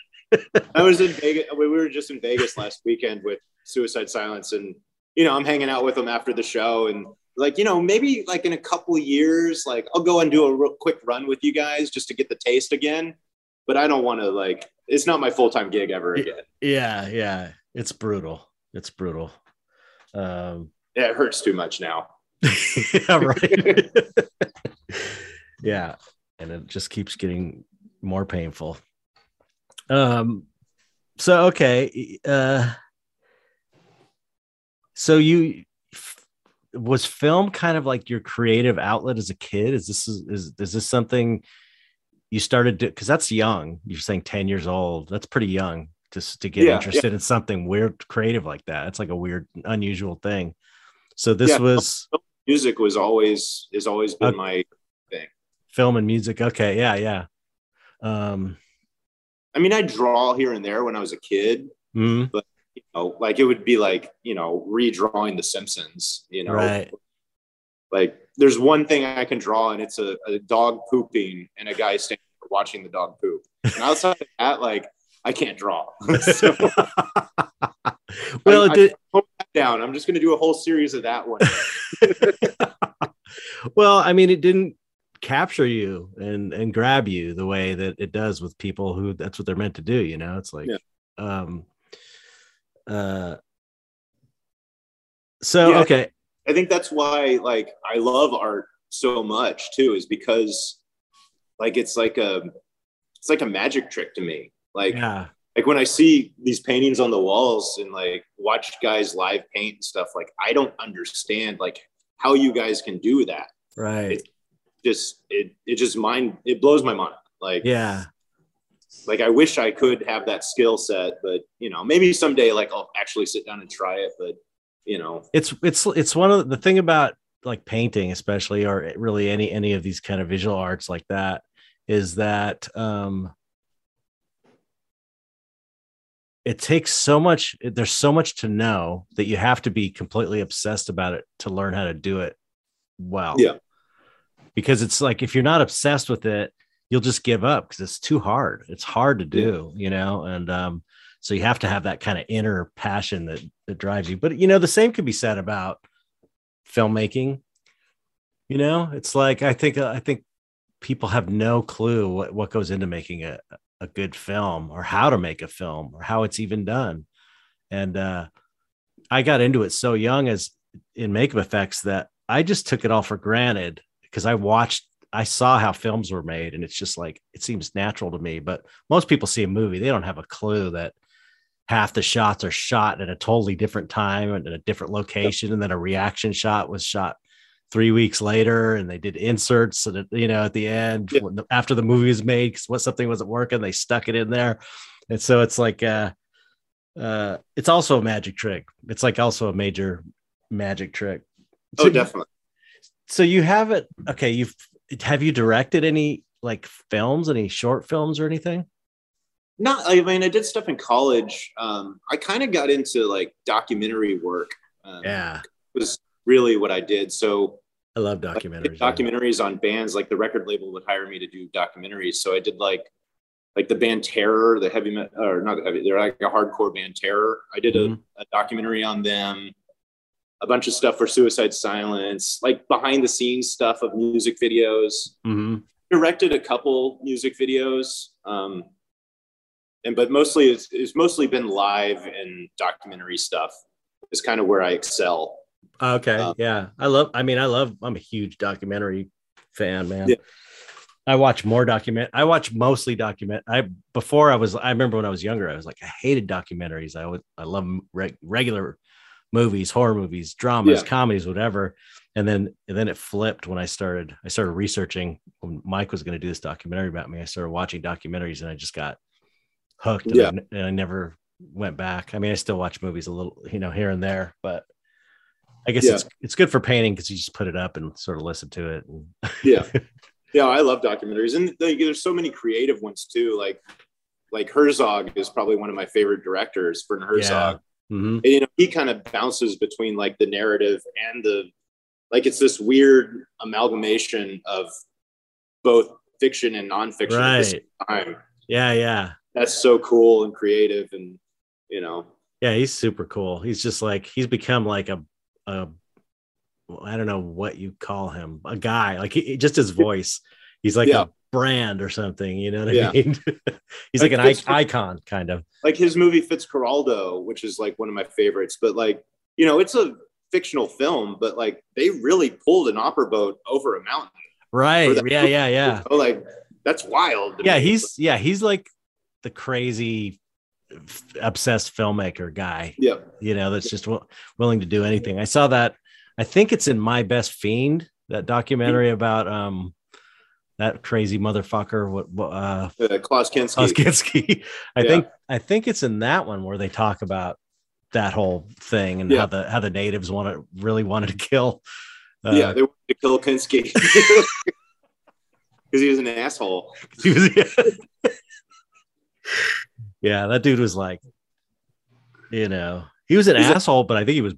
I was in Vegas. We were just in Vegas last weekend with Suicide Silence, and you know, I'm hanging out with them after the show, and like, you know, maybe like in a couple of years, like I'll go and do a real quick run with you guys just to get the taste again. But I don't want to like. It's not my full time gig ever again. yeah, yeah. It's brutal. It's brutal. Um, Yeah, it hurts too much now. yeah, right. yeah, and it just keeps getting more painful. Um, so okay, uh, so you was film kind of like your creative outlet as a kid? Is this is is, is this something you started to? Because that's young. You're saying ten years old. That's pretty young to to get Yeah, interested in something weird, creative like that. It's like a weird, unusual thing. So this Yeah. was Music was always has always been Uh, my. Thing. Film and music. Okay, yeah, yeah. Um, I mean, I draw here and there when I was a kid. mhm, You know, like it would be like you know redrawing The Simpsons. You know, right. Like there's one thing I can draw, and it's a, a dog pooping and a guy standing there watching the dog poop. And outside of that, like I can't draw. so well, I- it did, that down. I'm just going to do a whole series of that one. well, I mean, it didn't capture you and and grab you the way that it does with people who that's what they're meant to do. You know, it's like, Yeah. um, uh, so Yeah. okay, I think that's why like I love art so much too, is because like it's like a it's like a magic trick to me. Like yeah, like when I see these paintings on the walls and like watch guys live paint and stuff, like I don't understand like how you guys can do that. right, Just it it just mind it blows my mind. Like yeah, like I wish I could have that skill set, but you know, maybe someday like I'll actually sit down and try it. But you know, it's it's it's one of the, the thing about like painting especially or really any any of these kind of visual arts like that is that um it takes so much there's so much to know that you have to be completely obsessed about it to learn how to do it well Yeah. because it's like if you're not obsessed with it you'll just give up because it's too hard. It's hard to do you know and um so you have to have that kind of inner passion that that drives you. But you know the same could be said about filmmaking. You know it's like i think i think people have no clue what, what goes into making a, a good film or how to make a film or how it's even done. And uh i got into it so young as in makeup effects that i just took it all for granted because i watched i saw how films were made and it's just like it seems natural to me but most people see a movie they don't have a clue that half the shots are shot at a totally different time and at a different location and then a reaction shot was shot three weeks later and they did inserts that you know at the end Yeah. the- after the movie was made because what something wasn't working they stuck it in there and so it's like uh uh it's also a magic trick it's like also a major magic trick Oh, So- definitely. so you have it. okay you've have you directed any like films any short films or anything Not, I mean, I did stuff in college. Um, I kind of got into like documentary work. Um, yeah was really what I did. So i love I documentaries yeah. documentaries on bands. Like the record label would hire me to do documentaries. So I did like like the band Terror, the heavy metal, or not the heavy. They're like a hardcore band Terror. I did Mhm. a, a documentary on them. A bunch of stuff for Suicide Silence, like behind the scenes stuff of music videos. Mhm. Directed a couple music videos. Um, and but mostly it's, it's mostly been live and documentary stuff is kind of where I excel. okay Um, yeah i love i mean i love i'm a huge documentary fan man Yeah. i watch more document i watch mostly document i before i was i remember when i was younger i was like i hated documentaries i would i love reg- regular movies horror movies dramas Yeah. comedies whatever and then and then it flipped when i started i started researching when mike was going to do this documentary about me i started watching documentaries and i just got hooked and, Yeah. I, and I never went back i mean i still watch movies a little you know here and there but i guess Yeah. it's it's good for painting because you just put it up and sort of listen to it and, Yeah. Yeah, I love documentaries, and like, there's so many creative ones too. Like, like Herzog is probably one of my favorite directors. For Herzog, Mhm. and, you know, he kind of bounces between like the narrative and the, like, it's this weird amalgamation of both fiction and nonfiction at the same right time. yeah yeah That's so cool and creative, and you know, yeah he's super cool he's just like he's become like a a I don't know what you call him, a guy, like he, just his voice. He's like Yeah. a brand or something, you know what Yeah. I mean? He's like Like an Fitz- icon, kind of. like his movie Fitzcarraldo, which is like one of my favorites. But like, you know, it's a fictional film, but like they really pulled an opera boat over a mountain. Right. Yeah, yeah, yeah. Know, like that's wild. Yeah, me. he's yeah, he's like the crazy obsessed filmmaker guy, yeah, you know, that's just w- willing to do anything. I saw that I think it's in My Best Fiend, that documentary about um that crazy motherfucker what what, uh uh, Klaus Kinski. Oskinsky. I Yeah. think I think it's in that one where they talk about that whole thing and Yeah. how the how the natives want to really wanted to kill. Uh, yeah, they wanted to kill Kinski because he was an asshole. he was- yeah, that dude was like, you know, he was an He's a- asshole, but I think he was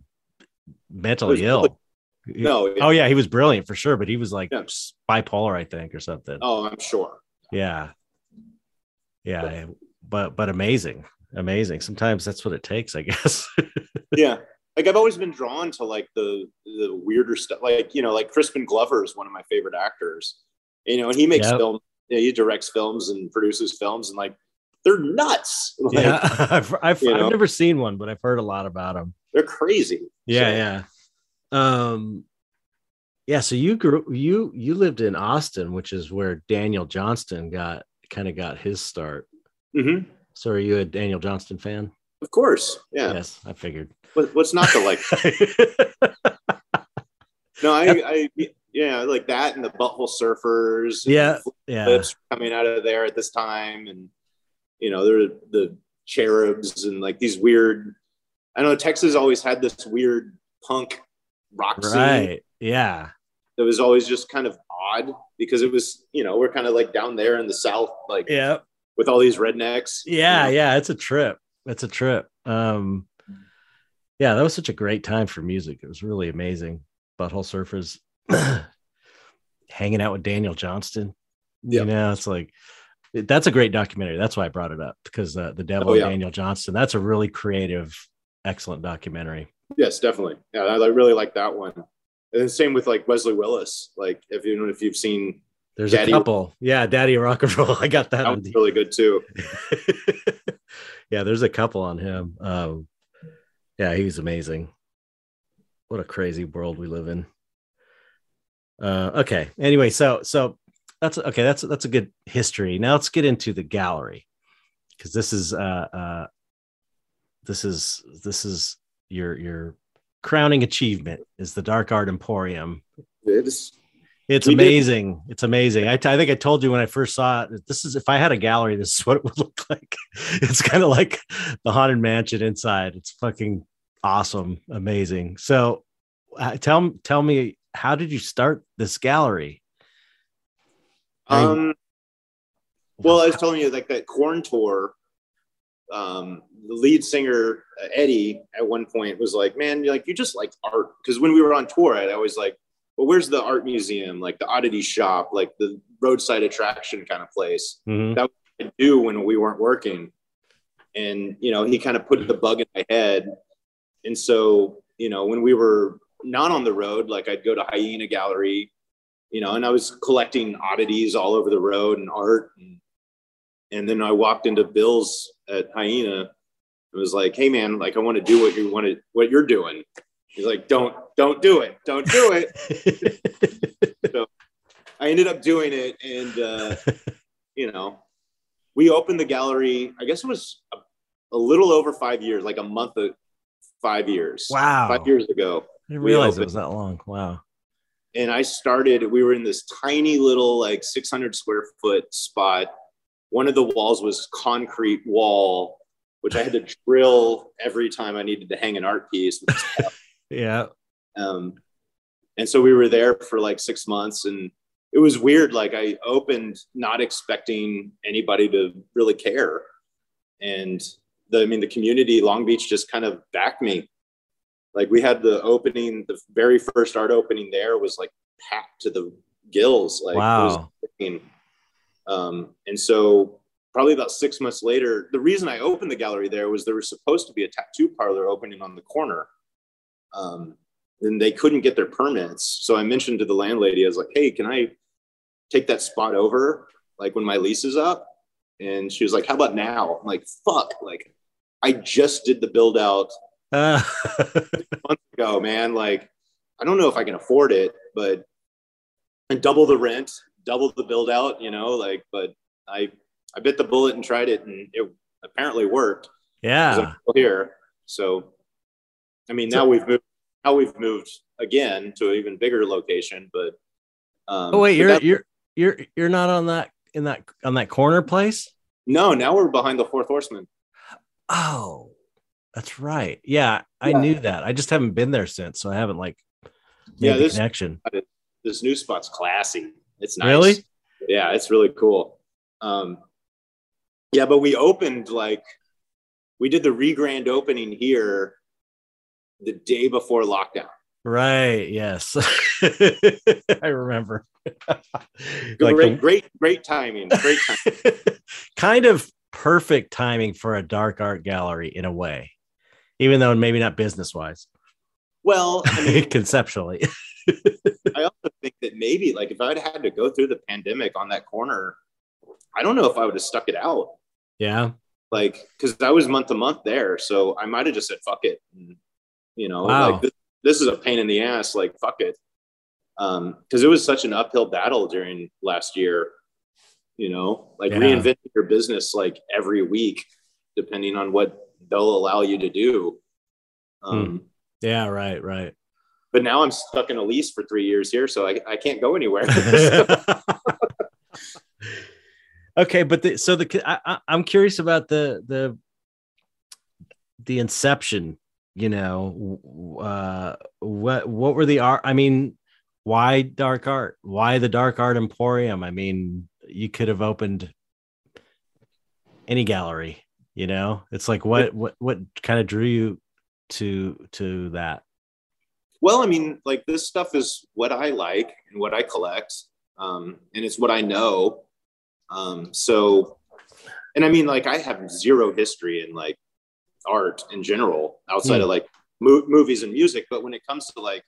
mentally was ill. No. Oh yeah, he was brilliant for sure, but he was like Yeah. bipolar, I think, or something. Oh, I'm sure. Yeah. Yeah, but but amazing. Amazing. Sometimes that's what it takes, I guess. Yeah, like I've always been drawn to like the the weirder stuff. Like you know, like Crispin Glover is one of my favorite actors. You know, and he makes Yep. film. Yeah, he directs films and produces films, and like they're nuts. Like, yeah. I've I've, I've never seen one, but I've heard a lot about them. they're crazy. Yeah, So, yeah. Um yeah, so you grew you you lived in Austin, which is where Daniel Johnston got kind of got his start. mhm. So are you a Daniel Johnston fan? Of course. Yeah. Yes, I figured. What, what's not to like? No, I, I, yeah, like that and the Butthole Surfers. Yeah, yeah. Coming out of there at this time, and you know, there the Cherubs and like these weird. I know Texas always had this weird punk rock scene Right. Yeah. It was always just kind of odd because it was, you know, we're kind of like down there in the South, like Yeah. with all these rednecks. you Yeah, know? yeah, it's a trip. It's a trip. Um yeah, that was such a great time for music. It was really amazing. Butthole Surfers hanging out with Daniel Johnston. Yeah. You know, it's like that's a great documentary. That's why I brought it up because uh, the devil Oh, and yeah. Daniel Johnston. That's a really creative, excellent documentary. Yes, definitely. Yeah, I, really like that one. And then same with like Wesley Willis. Like if you know if you've seen There's Daddy- a couple. Yeah, Daddy Rock and Roll. I got that. that on one's really good too. yeah, there's a couple on him. Um, yeah, he's amazing. What a crazy world we live in. Uh, okay. Anyway, so so that's okay. That's that's a good history. Now let's get into the gallery because this is uh, uh, this is this is your your crowning achievement is the Dark Art Emporium. It's It's We did. amazing. It's amazing. I, I think I told you when I first saw it. This is if I had a gallery, this is what it would look like. It's kind of like the haunted mansion inside. It's fucking awesome, amazing. So, uh, tell tell me, how did you start this gallery? I mean- Um, well, I was telling you like that Korn tour. Um, the lead singer uh, Eddie at one point was like, "Man, you're like you just like art." Because when we were on tour, I always like, "Well, where's the art museum? Like the oddity shop, like the roadside attraction kind of place." Mhm. I do when we weren't working. And, you know, he kind of put the bug in my head. And so, you know, when we were not on the road, like I'd go to Hyaena Gallery, you know, and I was collecting oddities all over the road and art. And, and then I walked into Bill's at Hyaena. It was like, hey man, like I want to do what you want to, what you're doing. He's like, don't, don't do it. Don't do it. so I ended up doing it. And, uh, you know, we opened the gallery, I guess it was a, a little over five years, like a month of five years. wow. Five years ago. I didn't realize it was that long. Wow. And I started, we were in this tiny little, like 600 square foot spot. One of the walls was concrete wall, which I had to drill every time I needed to hang an art piece. Yeah. Um, and so we were there for like six months and it was weird. Like I opened not expecting anybody to really care. And the, I mean, the community, Long Beach just kind of backed me. Like we had the opening, the very first art opening there was like packed to the gills. Like it was wow. Um, and so probably about six months later, the reason I opened the gallery there was there was supposed to be a tattoo parlor opening on the corner. Um, and they couldn't get their permits. So I mentioned to the landlady, I was like, hey, can I take that spot over? Like when my lease is up? And she was like, how about now? I'm like, fuck, like I just did the build out Uh, months ago, man. Like, I don't know if I can afford it, but and double the rent, double the build out, you know, like, but I I bit the bullet and tried it and it apparently worked. yeah. Here. So I mean now we've moved now we've moved again to an even bigger location, but um Oh wait, you're you're you're you're not on that in that on that corner place. no, now we're behind the fourth horseman. Oh, that's right. Yeah, I Yeah. knew that. I just haven't been there since, so I haven't like made Yeah, the this- connection. This new spot's classy. It's nice. Really? yeah it's really cool um yeah but we opened like we did the re-grand opening here the day before lockdown Right. Yes, I remember. great like great great timing great the- kind of perfect timing for a dark art gallery in a way, even though maybe not business wise, well i mean conceptually. i also think that maybe like if i'd had to go through the pandemic on that corner i don't know if i would have stuck it out yeah. like because i was month to month there so i might have just said fuck it and, you know Wow. like this, this is a pain in the ass like fuck it um because it was such an uphill battle during last year you know like Yeah. reinventing your business like every week depending on what they'll allow you to do um Yeah. Right. Right. But now i'm stuck in a lease for three years here so i, I can't go anywhere okay, but the, so the I, I'm curious about the the the inception. You know, uh, what what were the art? I mean, why dark art? Why the dark art emporium? I mean, you could have opened any gallery. You know, it's like what what what kind of drew you to to that? Well, I mean, like this stuff is what I like and what I collect, um, and it's what I know. Um, so, and I mean, like I have zero history in like art in general outside Hmm. of like mo- movies and music. But when it comes to like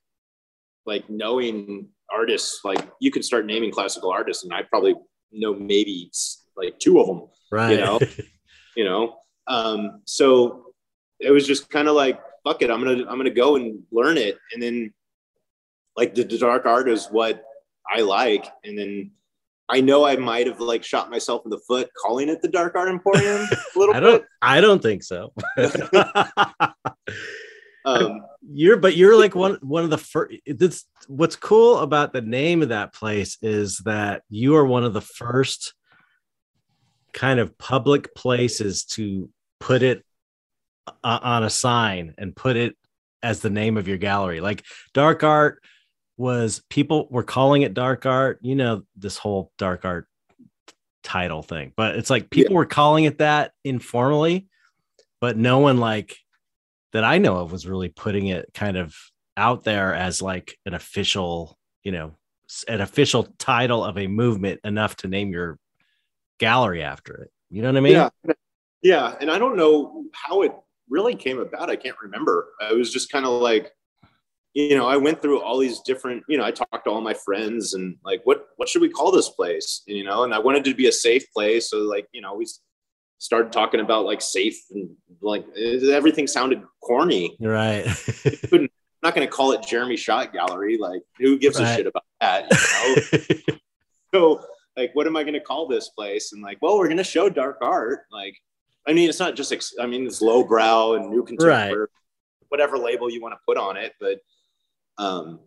like knowing artists, like you can start naming classical artists, and I probably know maybe like two of them Right. You know? you know um so it was just kind of like fuck it i'm gonna i'm gonna go and learn it and then like the, dark art is what i like and then i know i might have like shot myself in the foot calling it the dark art emporium a little I don't. bit I don't think so. Um, you're but you're like one one of the first this what's cool about the name of that place is that you are one of the first kind of public places to put it uh, on a sign and put it as the name of your gallery like dark art was people were calling it dark art you know this whole dark art title thing but it's like people yeah. were calling it that informally but no one like that I know of was really putting it kind of out there as like an official, you know, an official title of a movement enough to name your gallery after it. You know what I mean? Yeah. Yeah. And I don't know how it really came about. I can't remember. I was just kind of like, you know, I went through all these different, you know, I talked to all my friends and like, what, what should we call this place? And, you know, and I wanted to be a safe place. So like, you know, we started talking about like safe and like everything sounded corny. Right. I'm not going to call it Jeremy Schott Gallery. Like, who gives right. a shit about that? You know? so, like, what am I going to call this place? And like, well, we're going to show dark art. Like, I mean, it's not just. Ex- I mean, it's lowbrow and new contemporary, right. whatever label you want to put on it. But um,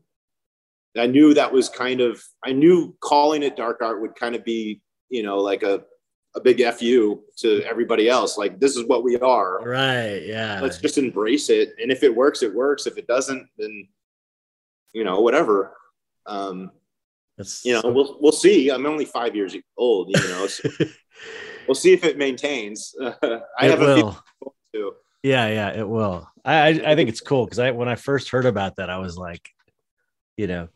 I knew that was kind of. I knew calling it dark art would kind of be, you know, like a a big fu to everybody else like this is what we are right yeah let's just embrace it and if it works it works if it doesn't then you know whatever um that's you know so... we'll we'll see i'm only five years old you know so we'll see if it maintains. I it have will. a yeah yeah it will. I i think it's cool because i when i first heard about that i was like you know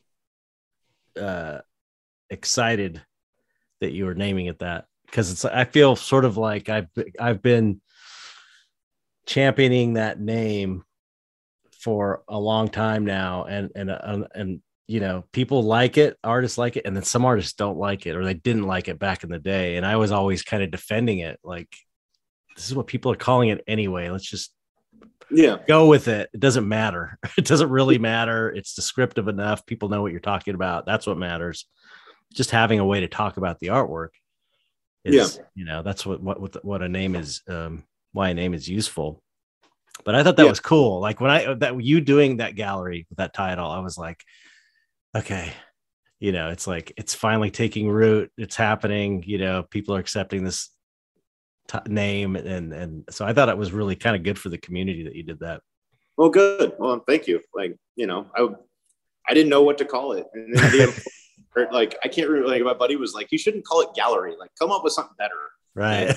uh excited that you were naming it that because it's I feel sort of like I've I've been championing that name for a long time now, and and and, and you know people like it, artists like it, and then some artists don't like it or they didn't like it back in the day, and I was always kind of defending it, like this is what people are calling it anyway. Let's just yeah go with it it doesn't matter it doesn't really matter it's descriptive enough people know what you're talking about that's what matters just having a way to talk about the artwork is, yeah. you know, that's what what what a name is, um, why a name is useful. But I thought that yeah. was cool. Like when I that you doing that gallery with that title, I was like, okay, you know, it's like it's finally taking root. It's happening. You know, people are accepting this t- name, and and so I thought it was really kind of good for the community that you did that. Well, good. Well, thank you. Like you know, I I didn't know what to call it, and then the or like I can't remember. Like my buddy was like, you shouldn't call it gallery. Like come up with something better. Right.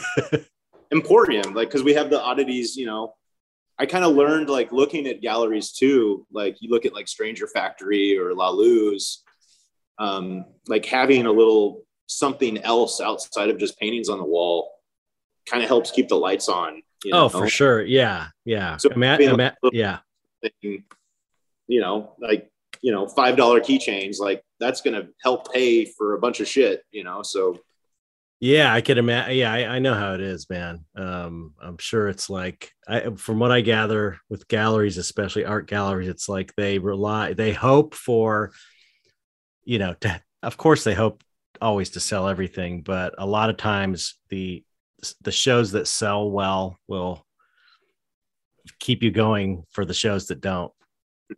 Emporium, like because we have the oddities. You know, I kind of learned like looking at galleries too. Like you look at like Stranger Factory or La Luz, um, like having a little something else outside of just paintings on the wall kind of helps keep the lights on. You know? Oh, for sure. Yeah. Yeah. So, ima- ima- yeah. Thing, you know, like you know, five dollar keychains, like that's going to help pay for a bunch of shit, you know. So, yeah, I could imagine. Yeah, I, I, know how it is, man. Um, I'm sure it's like, I, from what I gather with galleries, especially art galleries, it's like they rely, they hope for, you know, to, of course they hope always to sell everything, but a lot of times the the shows that sell well will keep you going for the shows that don't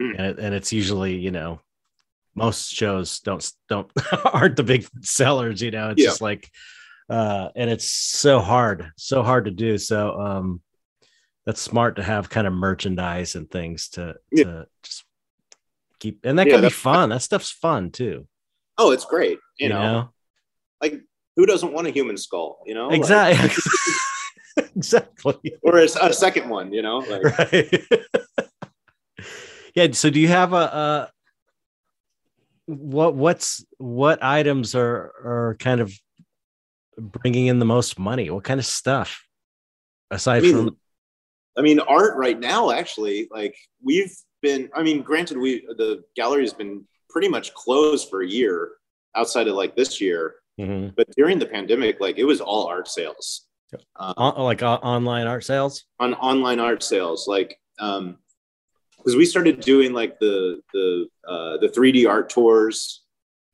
mm-hmm. and, it, and it's usually you know most shows don't don't aren't the big sellers you know it's yeah. just like uh and it's so hard so hard to do so um that's smart to have kind of merchandise and things to, yeah. to just keep and that yeah, can be fun that stuff's fun too oh it's great you, you know? know? like who doesn't want a human skull you know exactly like, exactly or a, a, second one you know like, right yeah. So do you have a, a what what's what items are are kind of bringing in the most money? What kind of stuff aside I mean, from? I mean, art right now. Actually, like we've been. I mean, granted, we the gallery has been pretty much closed for a year outside of like this year. Mm-hmm. But during the pandemic, like it was all art sales. Um, like uh, online art sales on online art sales like um because we started doing like the the uh, the 3D art tours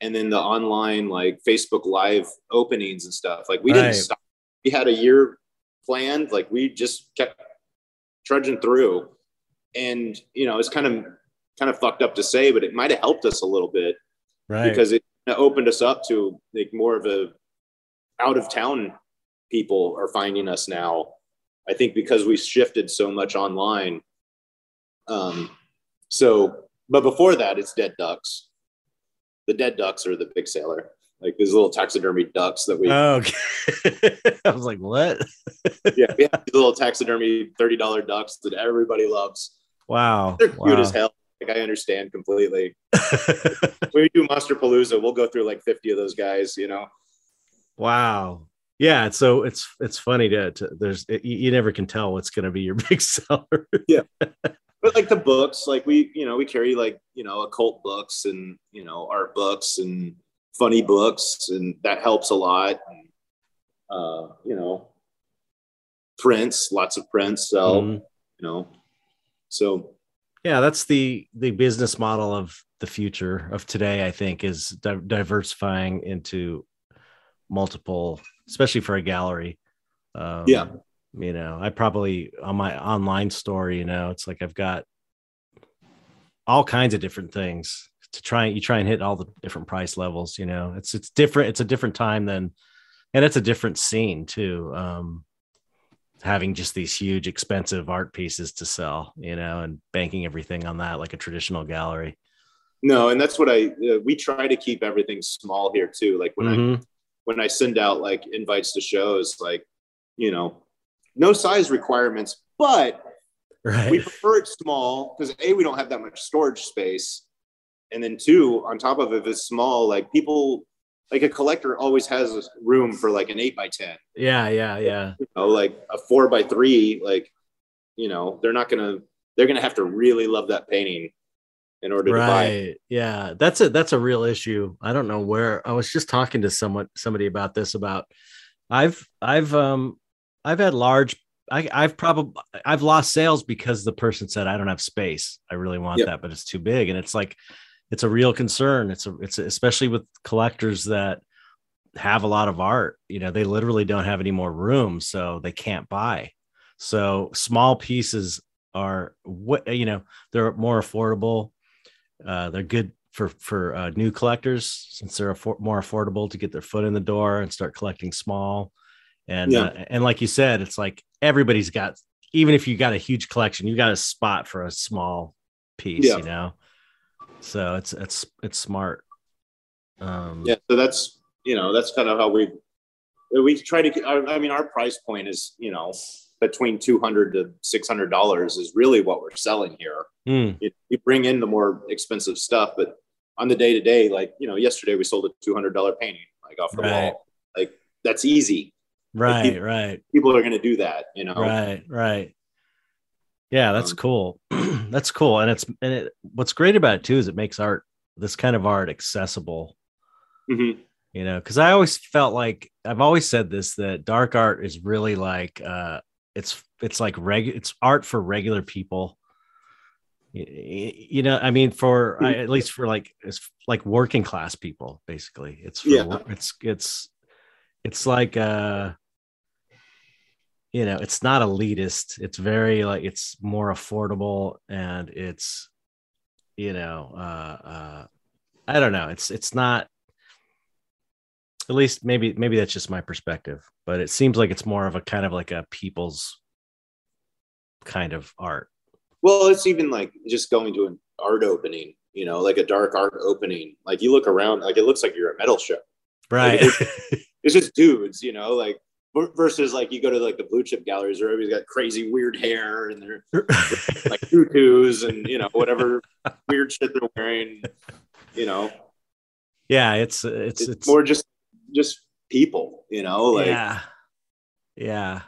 and then the online like Facebook live openings and stuff. Like we right. didn't stop. We had a year planned. Like we just kept trudging through. and you know, it's kind of kind of fucked up to say, but it might have helped us a little bit right. because it opened us up to like more of a out of town people are finding us now. I think because we shifted so much online. Um, so, but before that, it's dead ducks. The dead ducks are the big seller, like these little taxidermy ducks that we. Oh, okay. I was like, what? yeah, we have these little taxidermy thirty dollar ducks that everybody loves. Wow, They're cute as hell. Like I understand completely. when we do Monsterpalooza, we'll go through like fifty of those guys. You know. wow. Yeah, so it's it's funny to, to there's you, you never can tell what's going to be your big seller. But like the books like we you know we carry like you know occult books and you know art books and funny books and that helps a lot and, uh you know prints lots of prints so Mhm. you know so Yeah, that's the the business model of the future of today. I think is di- diversifying into multiple, especially for a gallery. Um, Yeah. You know, I probably on my online store, you know, it's like I've got all kinds of different things to try. You try and hit all the different price levels. You know, it's it's different. It's a different time than, and it's a different scene too. Um, having just these huge expensive art pieces to sell you know and banking everything on that like a traditional gallery no and that's what i uh, we try to keep everything small here too like when i Mhm. when i send out like invites to shows like you know no size requirements but right. we prefer it small because a we don't have that much storage space. And then two on top of it if it's small like people like a collector always has room for like an eight by ten. Yeah yeah yeah. You know like a four by three like you know they're not gonna they're gonna have to really love that painting in order to buy it. yeah that's a that's a real issue. I don't know where i was just talking to someone somebody about this about i've i've um i've had large I, I've probably I've lost sales because the person said I don't have space. I really want Yep. that, but it's too big, and it's like it's a real concern. It's a it's a, especially with collectors that have a lot of art. You know, they literally don't have any more room, so they can't buy. So small pieces are what you know they're more affordable. Uh, they're good for for uh, new collectors since they're affor- more affordable to get their foot in the door and start collecting small. And Yeah. uh, and like you said, it's like everybody's got even if you got a huge collection, you got a spot for a small piece. Yeah. You know, so it's it's it's smart. Um, yeah so that's you know that's kind of how we we try to I, I mean our price point is you know between 200 to 600 dollars is really what we're selling here mm, you, you bring in the more expensive stuff, but on the day to day, like you know, yesterday we sold a two hundred dollar painting like off the Right. wall. Like that's easy. Right, people- right. People are going to do that. You know. Right, right. Yeah, that's Um, cool. that's cool. And it's and it what's great about it too is it makes art this kind of art accessible, Mhm. you know, because I always felt like I've always said this that dark art is really like uh it's it's like reg it's art for regular people. You know, I mean, for I, at least for like it's like working class people, basically. It's for, Yeah. it's it's it's like uh you know it's not elitist it's very like it's more affordable and it's you know uh uh i don't know it's it's not at least maybe maybe that's just my perspective but it seems like it's more of a kind of like a people's kind of art Well, it's even like just going to an art opening. You know, like a dark art opening. Like you look around, like it looks like you're at a metal show. right It's just dudes. You know, like versus like you go to like the blue chip galleries where everybody's got crazy weird hair and they're like tutus and you know whatever weird shit they're wearing. You know, yeah it's it's it's, it's more just just people you know like yeah. Yeah.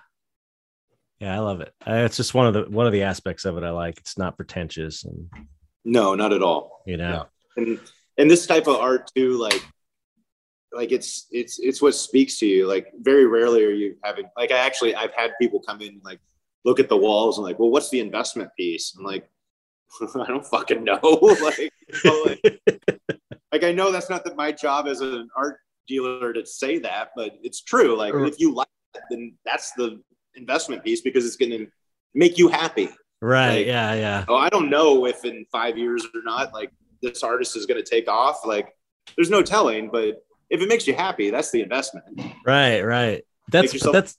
Yeah i love it. It's just one of the one of the aspects of it i like. It's not pretentious and no not at all. You know? And and this type of art too like like it's it's it's what speaks to you like very rarely are you having like i actually i've had people come in like look at the walls and like well what's the investment piece i'm like i don't fucking know like, like like i know that's not that my job as an art dealer to say that but it's true like if you like it then that's the investment piece because it's going to make you happy Right. Like, yeah. Yeah. oh, I don't know if in five years or not, like this artist is going to take off. Like, there's no telling, but if it makes you happy, that's the investment. Right. Right. That's yourself- that's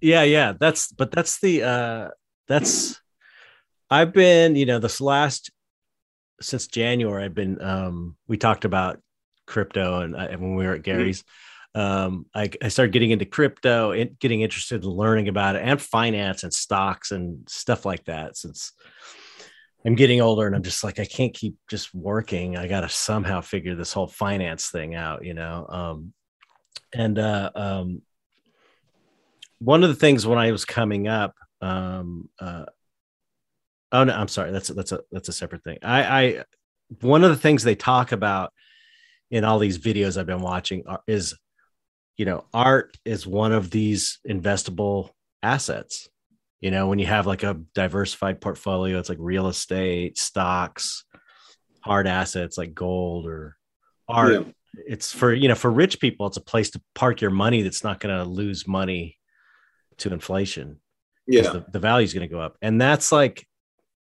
yeah yeah that's but that's the uh that's i've been you know this last since january i've been um we talked about crypto and, I, when we were at gary's um I, I started getting into crypto and getting interested in learning about it and finance and stocks and stuff like that since i'm getting older and i'm just like i can't keep just working i gotta somehow figure this whole finance thing out you know um and uh um one of the things when I was coming up, um, uh, oh no, I'm sorry, that's that's a that's a separate thing. I, I one of the things they talk about in all these videos I've been watching are, is, you know, art is one of these investable assets. You know, when you have like a diversified portfolio, it's like real estate, stocks, hard assets like gold or art. Yeah. It's for you know for rich people, it's a place to park your money that's not going to lose money to inflation Yeah. the, the value is going to go up and that's like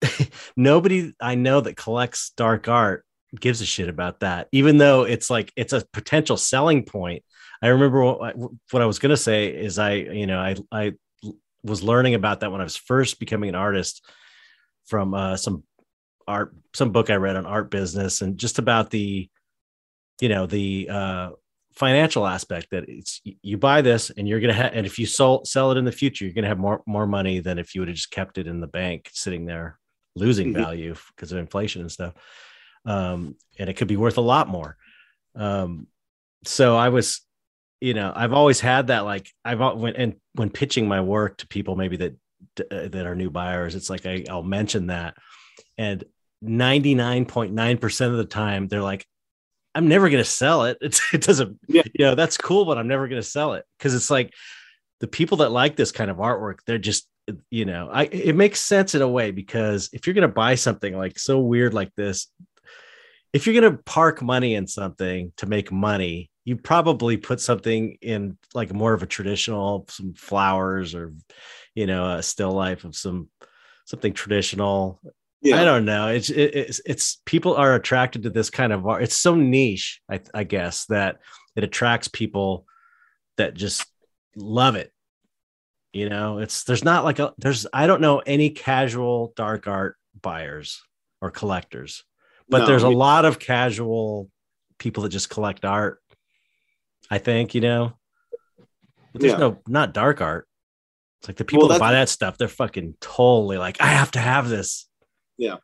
nobody i know that collects dark art gives a shit about that even though it's like it's a potential selling point i remember what, I- what i was going to say is i you know i i was learning about that when i was first becoming an artist from uh, some art some book i read on art business and just about the you know the uh financial aspect that it's you buy this and you're gonna have and if you sell sell it in the future you're gonna have more more money than if you would have just kept it in the bank sitting there losing Mhm. value because of inflation and stuff um and it could be worth a lot more um so i was you know i've always had that like i've when and when pitching my work to people maybe that uh, that are new buyers it's like I, i'll mention that. And 99.9% of the time they're like i'm never going to sell it. It's, it doesn't Yeah. you know that's cool but i'm never going to sell it. Because it's like the people that like this kind of artwork they're just you know i it makes sense in a way because if you're going to buy something like so weird like this if you're going to park money in something to make money you probably put something in like more of a traditional some flowers or you know a still life of some something traditional Yeah. I don't know. It's it, it's it's people are attracted to this kind of art. It's so niche, I, I guess, that it attracts people that just love it. You know, it's there's not like a there's I don't know any casual dark art buyers or collectors, but No, there's a lot of casual people that just collect art. I think you know, but there's Yeah. no not dark art. It's like the people that buy that stuff, they're fucking totally like, I have to have this. Yeah.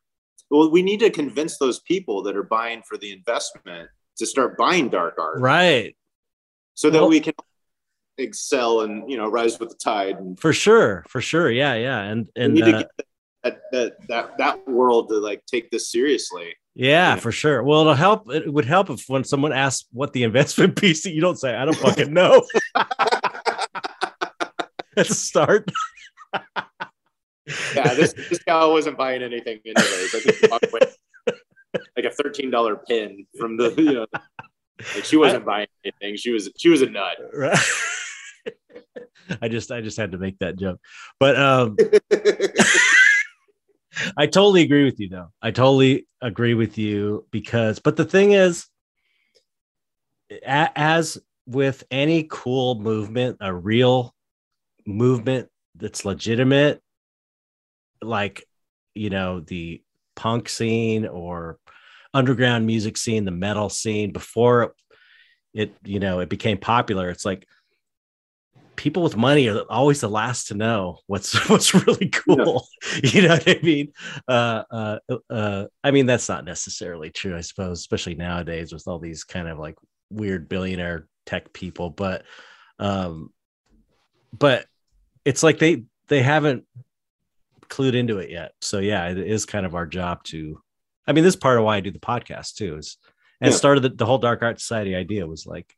Well, we need to convince those people that are buying for the investment to start buying dark art Right. so that Well- we can excel and you know rise with the tide and For sure. For sure. Yeah. Yeah. And we and uh, get that, that that that world to like take this seriously yeah, Yeah. for sure. Well, it'll help. It would help if when someone asks what the investment piece, you don't say, I don't fucking know. That's a start. yeah this, this gal wasn't buying anything anyways I think walked away with, like a $13 pin from the you know like she wasn't buying anything she was she was a nut Right. I just I just had to make that joke. But um I totally agree with you though. I totally agree with you because but the thing is as with any cool movement, a real movement that's legitimate like you know the punk scene or underground music scene, the metal scene before it you know it became popular it's like people with money are always the last to know what's what's really cool. You know what i mean? Uh uh uh i mean that's not necessarily true i suppose especially nowadays with all these kind of like weird billionaire tech people but um but it's like they they haven't clued into it yet. So yeah it is kind of our job to i mean this is part of why i do the podcast too is and Yeah. started the, the whole dark art society idea was like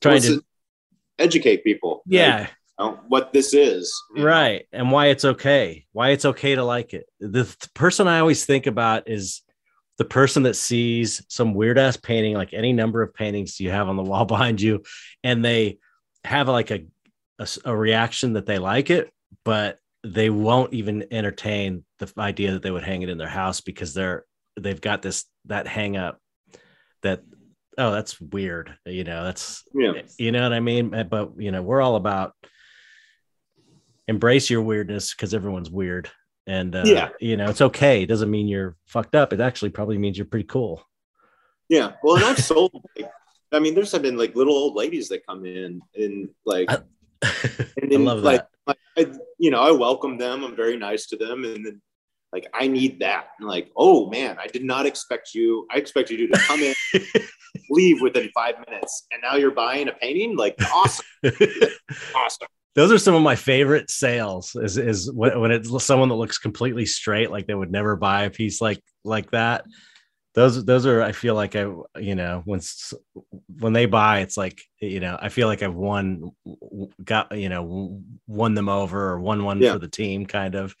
trying Well, to educate people like, yeah. You know, what this is you know? right and why it's okay why it's okay to like it. The, th- person i always think about is the person that sees some weird ass painting like any number of paintings you have on the wall behind you and they have like a a reaction that they like it but they won't even entertain the idea that they would hang it in their house because they're they've got this that hang up that oh that's weird you know that's Yeah. you know what i mean but you know we're all about embrace your weirdness because everyone's weird and uh, Yeah. you know it's okay it doesn't mean you're fucked up it actually probably means you're pretty cool Yeah. Well, and I've sold. Like, I mean, there's been like little old ladies that come in and like, I- and i love like, that I, you know, I welcome them. I'm very nice to them, and then like I need that. And like, oh man, I did not expect you. I expected you to come in, leave within five minutes, and now you're buying a painting. Like, awesome, awesome. those are some of my favorite sales is is when, when it's someone that looks completely straight like they would never buy a piece like like that those those are i feel like i you know when when they buy it's like you know i feel like i've won got you know won them over or won one Yeah. for the team kind of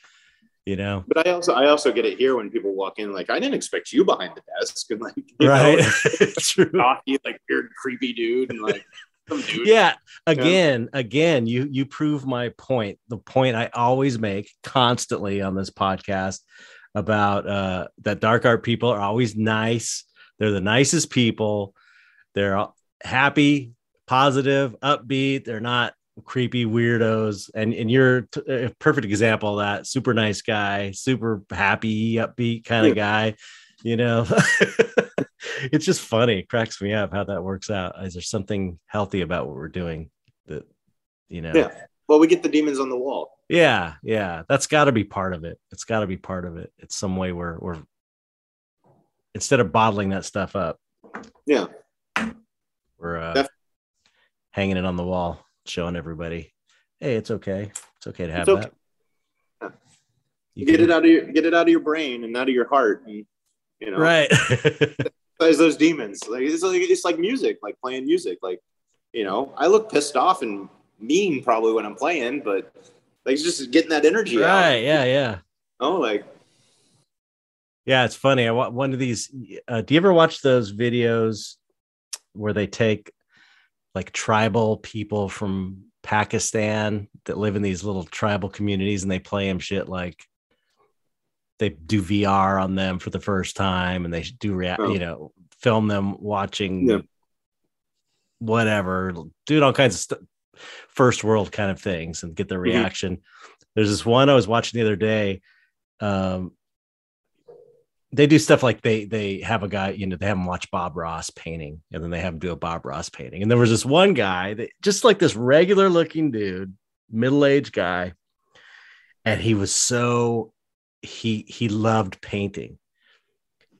you know? But I also I also get it here when people walk in. Like, I didn't expect you behind the desk, and like, you right. know, true. coffee, like weird, creepy dude, and like dude. yeah. Again again you you prove my point the point i always make constantly on this podcast about uh that dark art people are always nice. They're the nicest people. They're happy positive upbeat. They're not creepy weirdos and and you're t- a perfect example of that. Super nice guy super happy upbeat kind of guy you know? It's just funny. It cracks me up how that works out. Is there something healthy about what we're doing that you know? Yeah. Well, we get the demons on the wall. yeah yeah. That's got to be part of it. It's got to be part of it. It's some way where we're instead of bottling that stuff up Yeah. we're uh, Def- hanging it on the wall showing everybody hey it's okay it's okay to have okay. that You get it out of your get it out of your brain and out of your heart, and you know, right As those demons, like it's like it's like music, like playing music. Like, you know, I look pissed off and mean probably when I'm playing, but like it's just getting that energy right out. yeah yeah Oh, like Yeah, it's funny. I want one of these. Uh, do you ever watch those videos where they take like tribal people from Pakistan that live in these little tribal communities and they play them shit like they do VR on them for the first time and they do react, Oh. you know, film them watching Yeah. whatever, doing all kinds of stuff, first world kind of things and get their Mhm. reaction. There's this one I was watching the other day. Um, they do stuff like they they have a guy, you know, they have him watch Bob Ross painting, and then they have him do a Bob Ross painting. And there was this one guy that just like this regular looking dude, middle aged guy, and he was so he he loved painting.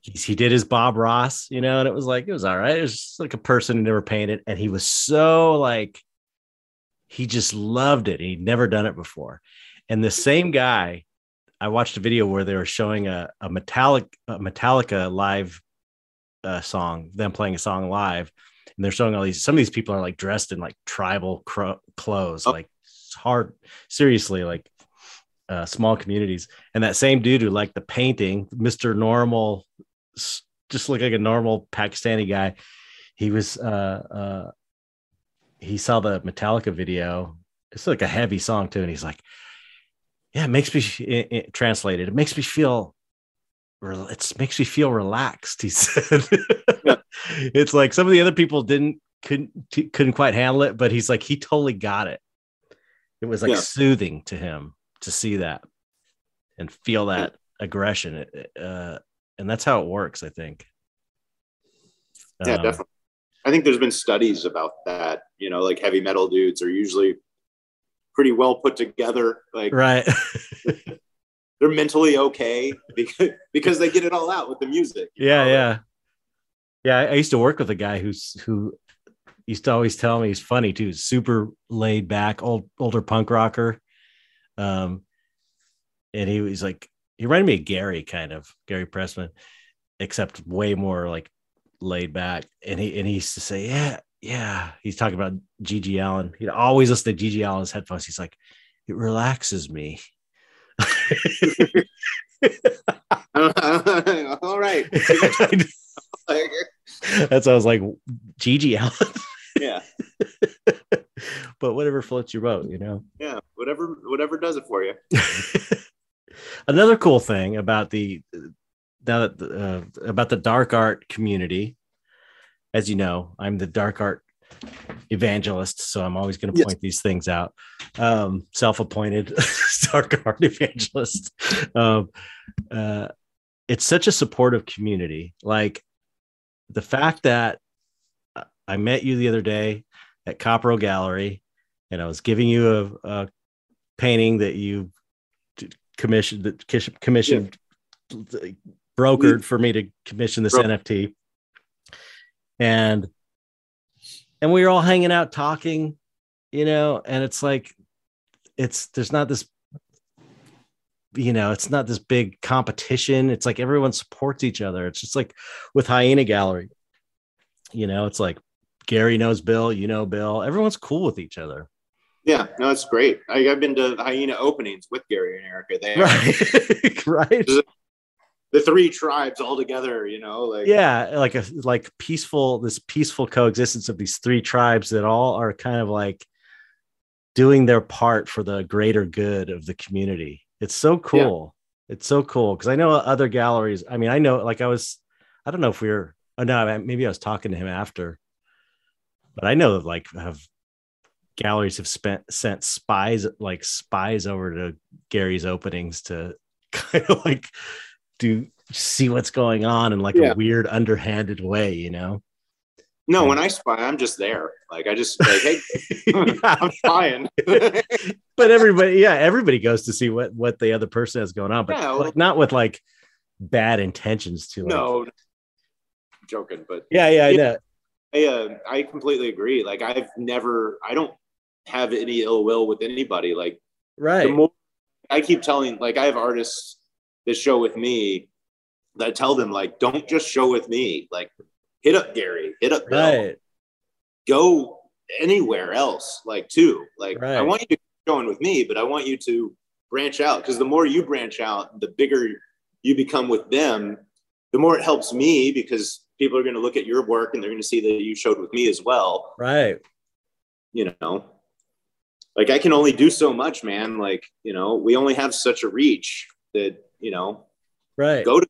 He's, he did his Bob Ross, you know, and it was like it was all right. It was just like a person who never painted, and he was so like he just loved it. He'd never done it before. And the same guy, I watched a video where they were showing a, a Metallic a Metallica live uh, song, them playing a song live, and they're showing all these. Some of these people are like dressed in like tribal cro- clothes, Oh. like hard, seriously, like uh, small communities. And that same dude who liked the painting, Mister Normal, just looked like a normal Pakistani guy. He was uh, uh, he saw the Metallica video. It's like a heavy song too, and he's like, "Yeah, it makes me it, it, translated. It makes me feel, it makes me feel relaxed." He said, Yeah. "It's like some of the other people didn't couldn't couldn't quite handle it, but he's like he totally got it. It was like Yeah. soothing to him to see that and feel that aggression. It- it, Uh, and that's how it works, I think. yeah, Um, definitely. I think there's been studies about that. You know, like heavy metal dudes are usually pretty well put together. Like Right. they're mentally okay because because they get it all out with the music. yeah know? yeah yeah I, I used to work with a guy who's who used to always tell me he's funny too super laid back old older punk rocker um and he was like he reminded me of gary kind of gary pressman except way more like laid back and he and he used to say yeah yeah he's talking about GG Allin he'd always listen to GG Allin's headphones he's like it relaxes me all right. That's I was like, GG Allin. yeah. but whatever floats your boat, you know. Yeah, whatever whatever does it for you. Another cool thing about the now that uh, about the dark art community, as you know, I'm the dark art evangelist, so I'm always going to point yes. these things out. Um, self-appointed dark art evangelist. Um, uh, it's such a supportive community. Like the fact that I met you the other day at Copro Gallery, and I was giving you a, a painting that you commissioned, that commissioned, yeah. brokered for me to commission this Bro- NFT, and and we were all hanging out talking, you know, and it's like, it's there's not this you know, it's not this big competition. It's like everyone supports each other. It's just like with Hyaena Gallery, you know, it's like Gary knows Bill, you know Bill. Everyone's cool with each other. Yeah, no, it's great. I, have been to Hyaena openings with Gary and Erica. They right, right. The three tribes all together, you know, like yeah, like a like peaceful this peaceful coexistence of these three tribes that all are kind of like doing their part for the greater good of the community. It's so cool. Yeah. It's so cool because I know other galleries. I mean, I know like I was, I don't know if we are Oh no, maybe I was talking to him after but I know that like have galleries have spent sent spies like spies over to Gary's openings to kind of like do see what's going on in like yeah. a weird underhanded way, you know. No, when I spy, I'm just there. Like I just like, hey, I'm spying. but everybody, yeah, everybody goes to see what what the other person has going on, but yeah, like, not with like bad intentions to. Like, no, joking, but yeah, yeah, I know. I uh, I completely agree. Like I've never, I don't have any ill will with anybody. Like right. More, I keep telling, like I have artists that show with me that tell them like, don't just show with me. Like hit up Gary, hit up Bill, right. go anywhere else. Like too. Like right. I want you to going with me, but I want you to branch out because the more you branch out, the bigger you become with them. The more it helps me because people are going to look at your work and they're going to see that you showed with me as well. Right. You know, like I can only do so much, man. Like, you know, we only have such a reach that, you know, right. Go to,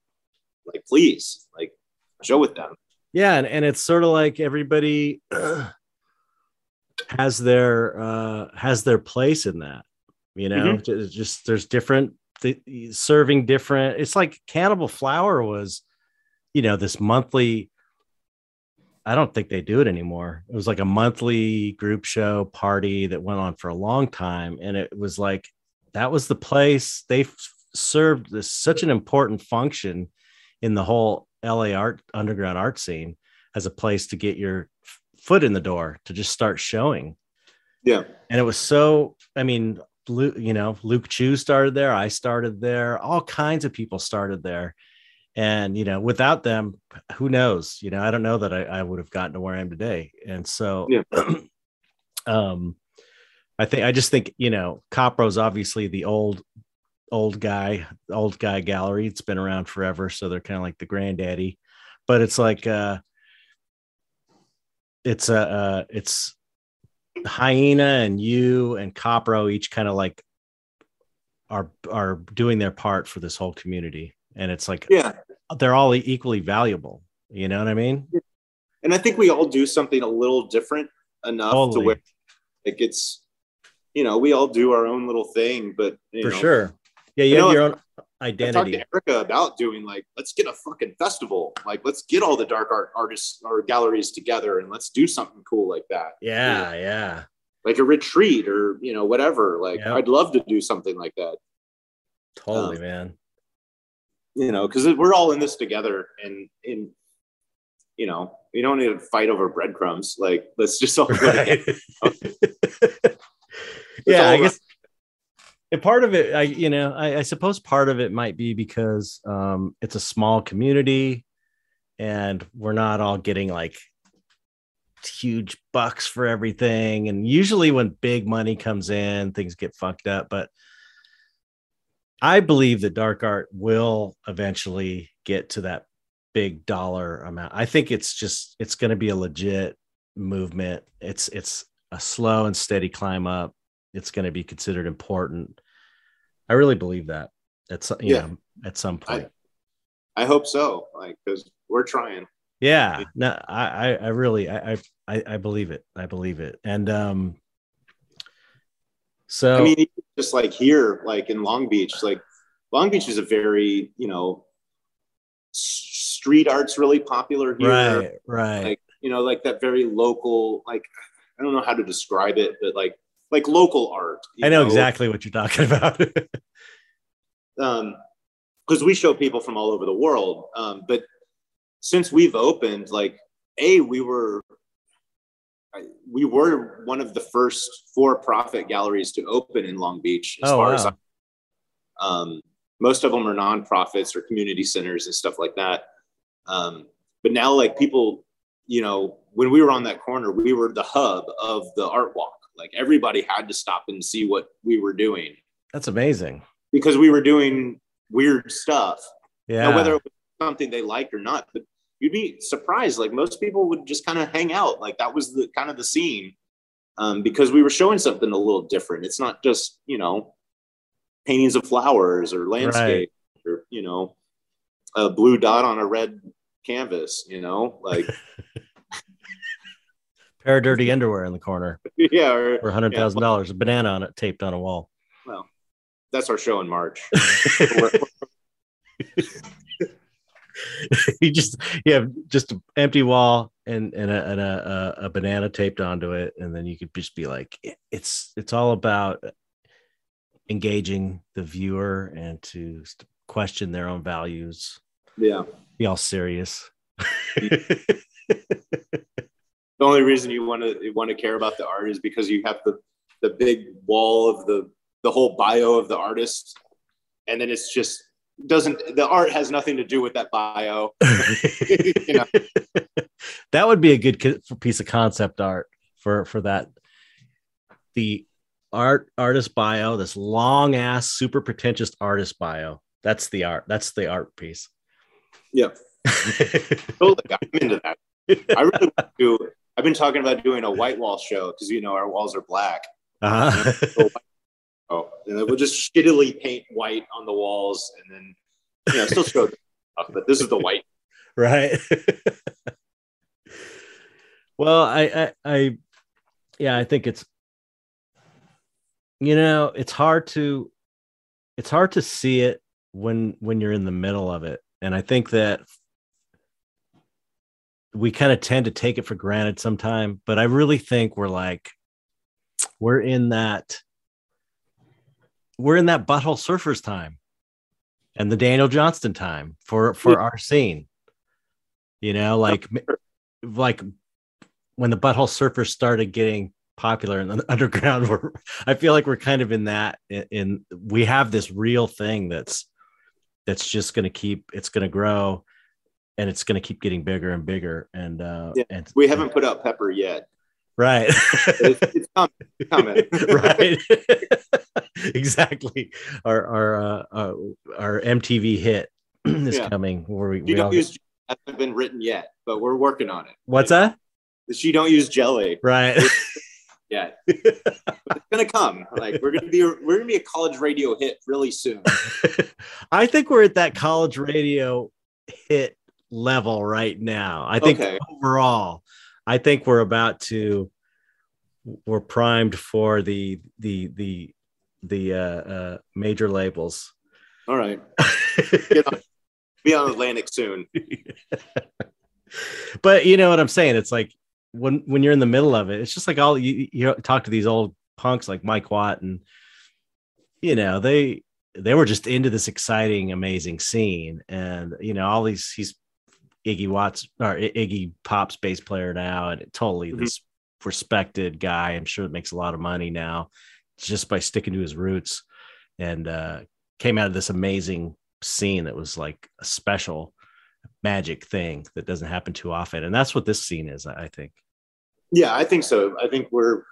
like, please, like, show with them. Yeah. And, and it's sort of like everybody has their, uh, has their place in that, you know, mm-hmm. just there's different, serving different. It's like Cannibal Flower was, you know, this monthly. I don't think they do it anymore. It was like a monthly group show party that went on for a long time. And it was like, that was the place they served this such an important function in the whole LA art underground art scene as a place to get your foot in the door to just start showing. Yeah. And it was so, I mean, you know, Luke Chueh started there. I started there. All kinds of people started there and you know without them who knows you know i don't know that i, I would have gotten to where i am today and so yeah. um i think i just think you know copro's obviously the old old guy old guy gallery. It's been around forever so they're kind of like the granddaddy. But it's like uh it's a uh, uh it's Hyaena and you and copro each kind of like are are doing their part for this whole community. And it's like yeah. they're all equally valuable. You know what i mean? And i think we all do something a little different enough totally. to where it gets you know we all do our own little thing but for know, sure yeah you, have your own identity I talked to Erica about doing like let's get a fucking festival like let's get all the dark art artists or galleries together and let's do something cool like that yeah you know? yeah like a retreat or you know whatever like yep. i'd love to do something like that totally um, man you know, because we're all in this together, and in you know, we don't need to fight over breadcrumbs. Like, let's just all right. yeah, I guess. Part of it, I you know, I, I suppose part of it might be because um, it's a small community, and we're not all getting like huge bucks for everything. And usually, when big money comes in, things get fucked up. But I believe that dark art will eventually get to that big dollar amount. I think it's just it's going to be a legit movement. It's it's a slow and steady climb up. It's going to be considered important. I really believe that at some, you Yeah. know, at some point. I hope so. Like, because we're trying. yeah, no, I, I, I really, I, I- I, I believe it. I believe it. And, um, so, I mean, just like here, like in Long Beach, like Long Beach is a very, you know, street art's really popular here. right, right. Like, you know, like that very local, like, I don't know how to describe it, but like, like local art. I know exactly what you're talking about. um because we show people from all over the world um but since we've opened like a we were we were one of the first for-profit galleries to open in long beach as oh, far wow. as um most of them are nonprofits or community centers and stuff like that um but now like people you know when we were on that corner we were the hub of the art walk like everybody had to stop and see what we were doing That's amazing. because we were doing weird stuff. Yeah. Now, whether it was something they liked or not, but you'd be surprised. Like most people would just kind of hang out. Like that was the kind of the scene um, because we were showing something a little different. It's not just you know paintings of flowers or landscape or you know a blue dot on a red canvas. You know, like pair of dirty underwear in the corner yeah, or, for hundred thousand dollars, a banana on it taped on a wall. well, that's our show in March. you just you have just an empty wall and and a, and a, a, a banana taped onto it, and then you could just be like, it- it's it's all about engaging the viewer and to question their own values. yeah. Be all serious. the only reason you want to want to care about the art is because you have the the big wall of the the whole bio of the artist. And then it's just doesn't the art has nothing to do with that bio. You know? That would be a good piece of concept art for for that. The art artist bio this long ass super pretentious artist bio. That's the art that's the art piece. Yeah totally i'm into that. I really want to do i've been talking about doing a white wall show because you know our walls are black. Uh-huh. oh and then we'll just shittily paint white on the walls and then you know still show stuff but this is the white. Right. Well I, I i yeah i think it's you know it's hard to it's hard to see it when when you're in the middle of it. And i think that we kind of tend to take it for granted sometime but i really think we're like we're in that we're in that butthole surfers time and the daniel johnston time for for our scene. You know like like when the butthole surfers started getting popular in the underground we're, i feel like we're kind of in that in, in we have this real thing that's that's just going to keep it's going to grow and it's going to keep getting bigger and bigger and uh Yeah. and we haven't put out pepper yet right it's, it's coming, it's coming. right exactly our our uh, uh, our mtv hit is Yeah. coming where we, we all, don't use hasn't been written yet, but we're working on it. what's that She don't use jelly right yeah it's gonna come. Like we're gonna be we're gonna be a college radio hit really soon. I think we're at that college radio hit level right now. I think Okay. overall, I think we're about to we're primed for the the the the uh, uh, major labels. All right. Get on, be on Atlantic soon. but you know what I'm saying? It's like when when you're in the middle of it, it's just like all you you talk to these old punks like Mike Watt and you know they they were just into this exciting, amazing scene, and you know all these he's Iggy Watts or Iggy Pop's bass player now, and totally Mhm. this respected guy. I'm sure it makes a lot of money now just by sticking to his roots, and uh, came out of this amazing scene that was like a special magic thing that doesn't happen too often, and that's what this scene is. I think. Yeah, I think so. I think we're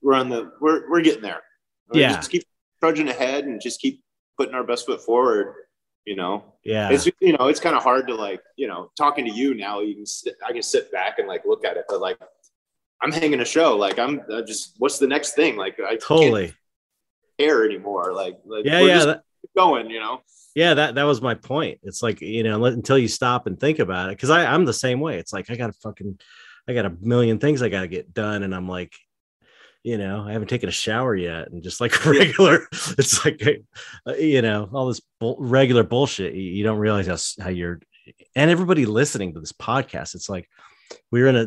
we're on the we're we're getting there. We Yeah. Just keep trudging ahead and just keep putting our best foot forward. You know, Yeah. it's you know it's kind of hard to like you know talking to you now. You can sit, I can sit back and like look at it, but like I'm hanging a show. Like I'm I just what's the next thing? Like I totally care anymore. Like, like yeah, we're yeah, just that, going, you know. yeah. That that was my point. It's like you know let- until you stop and think about it, because I I'm the same way. It's like I got to fucking I got a million things I got to get done, and I'm like. You know, I haven't taken a shower yet, and just like regular, it's like uh, you know all this bull- regular bullshit. You, you don't realize how how you're, and everybody listening to this podcast. It's like we're in a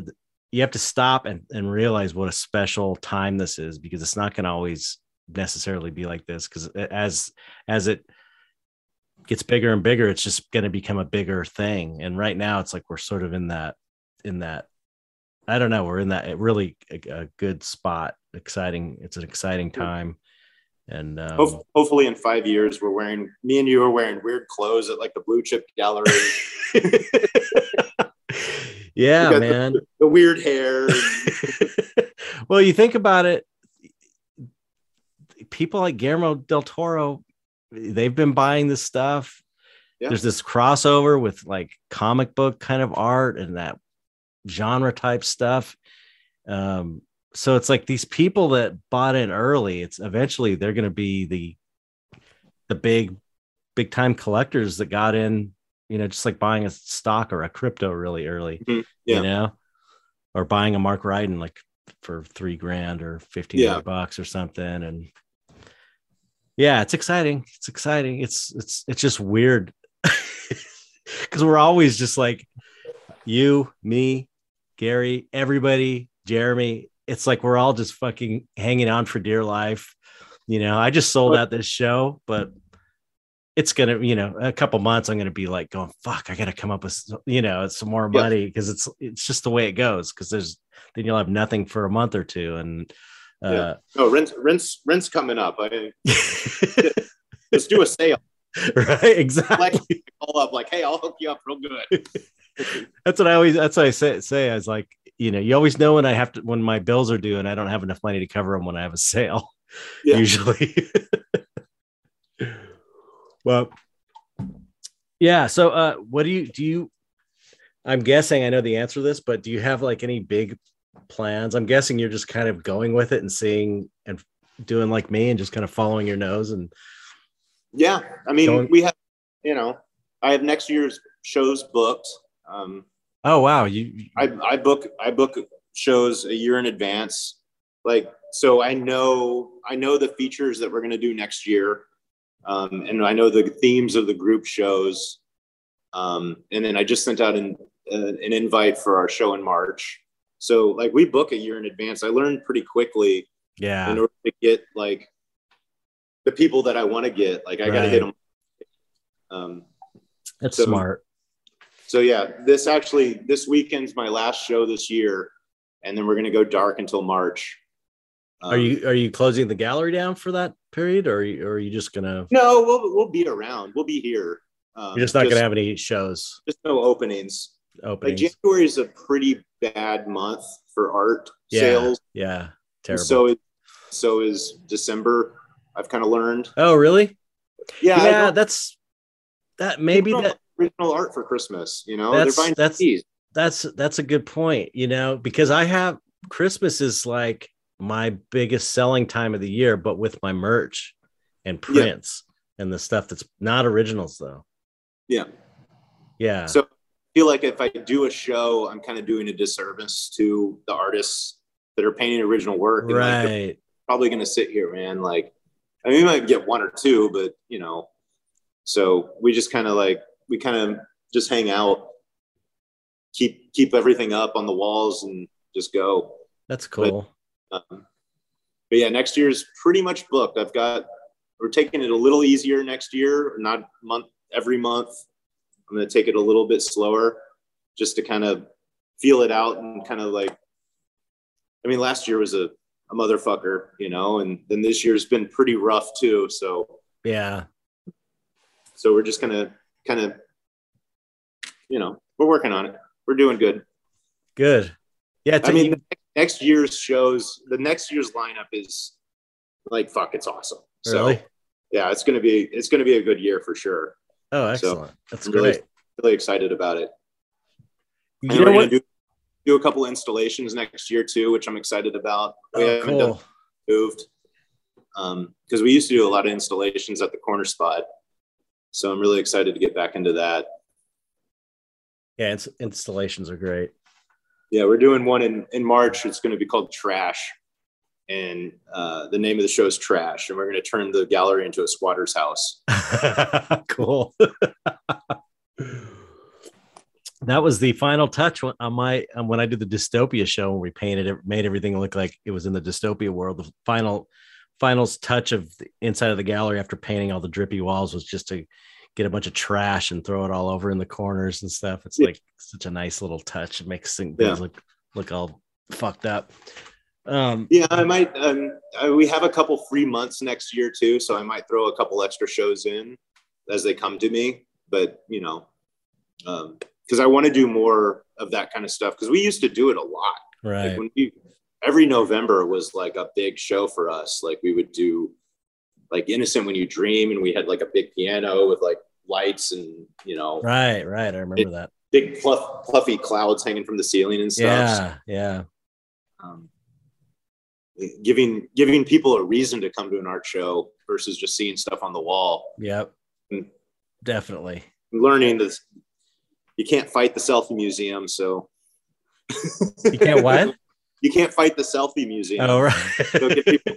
you have to stop and, and realize what a special time this is because it's not going to always necessarily be like this because as as it gets bigger and bigger it's just going to become a bigger thing and right now it's like we're sort of in that in that i don't know we're in that really a, a good spot exciting it's an exciting time and um, Hope, hopefully in five years we're wearing me and you are wearing weird clothes at like the blue chip gallery. yeah man the weird hair. well, you think about it, people like Guillermo del Toro, they've been buying this stuff. Yeah. There's this crossover with like comic book kind of art and that genre type stuff. Um, so it's like these people that bought in early, it's eventually they're going to be the the big big time collectors that got in, you know, just like buying a stock or a crypto really early, Mhm. Yeah. you know, or buying a Mark Ryden like for three grand or 15 Yeah. bucks or something. And yeah, it's exciting. It's exciting. It's it's it's just weird because we're always just like you, me, Gary, everybody, Jeremy. It's like we're all just fucking hanging on for dear life. You know, I just sold out this show, but it's gonna, you know, a couple months I'm gonna be like going, fuck, I gotta come up with you know some more money because it's it's just the way it goes. Because there's then you'll have nothing for a month or two, and uh, No, rent's rent's rent's coming up. I, let's do a sale. right, exactly. Like all up, like, hey, I'll hook you up real good. that's what I always that's what I say say I was like you know you always know when I have to when my bills are due and I don't have enough money to cover them when I have a sale Yeah. usually well yeah so uh what do you do you I'm guessing I know the answer to this but do you have like any big plans I'm guessing you're just kind of going with it and seeing and doing like me and just kind of following your nose and Yeah, I mean, Going- we have, you know, I have next year's shows booked. Um, oh wow you I, I book I book shows a year in advance. Like so I know I know the features that we're gonna do next year. Um, and I know the themes of the group shows. Um, and then I just sent out an uh, an invite for our show in March. So like we book a year in advance. I learned pretty quickly yeah in order to get like the people that I want to get. Like I got to hit them. Um, that's so- smart so yeah, this actually this weekend's my last show this year, and then we're gonna go dark until March. Are Um, you are you closing the gallery down for that period, or are you, or are you just gonna? No, we'll we'll be around. We'll be here. Um, You're just not gonna have any shows just no openings. Like. January is a pretty bad month for art yeah, sales. yeah, terrible. So is so is December. I've kind of learned. oh, really? Yeah, Yeah, that's that. Maybe that original art for Christmas. You know, That's- they're buying that's- CDs. that's that's a good point. You know, because I have Christmas is like my biggest selling time of the year, but with my merch and Yeah. prints and the stuff that's not originals though. Yeah. Yeah. So I feel like if I do a show, I'm kind of doing a disservice to the artists that are painting original work. and, like, right. probably going to sit here, man. Like, I mean, we might get one or two, but you know, so we just kind of like, we kind of just hang out, keep, keep everything up on the walls and just go. That's cool. Um, but yeah, next year's pretty much booked. I've got, we're taking it a little easier next year, not month, every month. I'm going to take it a little bit slower just to kind of feel it out and kind of like, I mean, last year was a, a motherfucker, you know, and then this year's been pretty rough too. So, yeah. so we're just going to kind of, you know, we're working on it. We're doing good. Good. Yeah. I mean, next year's shows, the next year's lineup is like, fuck, it's awesome. So really? yeah, it's going to be, it's going to be a good year for sure. Oh, so excellent. That's I'm really- great. Really excited about it. You And know we're what? gonna do do a couple installations next year too, which I'm excited about. We Oh, haven't done cool. moved um, because we used to do a lot of installations at the corner spot. So I'm really excited to get back into that. Yeah, ins- installations are great. Yeah, we're doing one in in March. It's going to be called Trash, and uh, the name of the show is Trash, and we're going to turn the gallery into a squatter's house. cool. that was the final touch when- on my when I did the dystopia show when we painted it, made everything look like it was in the dystopia world. The final finals touch of the inside of the gallery after painting all the drippy walls was just to get a bunch of trash and throw it all over in the corners and stuff. It's Yeah. like such a nice little touch. It makes things Yeah. look look all fucked up. Um, Yeah, I might. Um, we have a couple free months next year too, so I might throw a couple extra shows in as they come to me. But you know, because I want to do more of that kind of stuff because we used to do it a lot. Like right. when we every November was like a big show for us. Like we would do like Innocent When You Dream, and we had like a big piano with like lights and you know Right, right. I remember that. big fluff, fluffy clouds hanging from the ceiling and stuff. Yeah, yeah. um, giving giving people a reason to come to an art show versus just seeing stuff on the wall. Yep. Mm. Definitely. Learning this, you can't fight the selfie museum, so You can't what? you can't fight the selfie museum. oh, right. get people,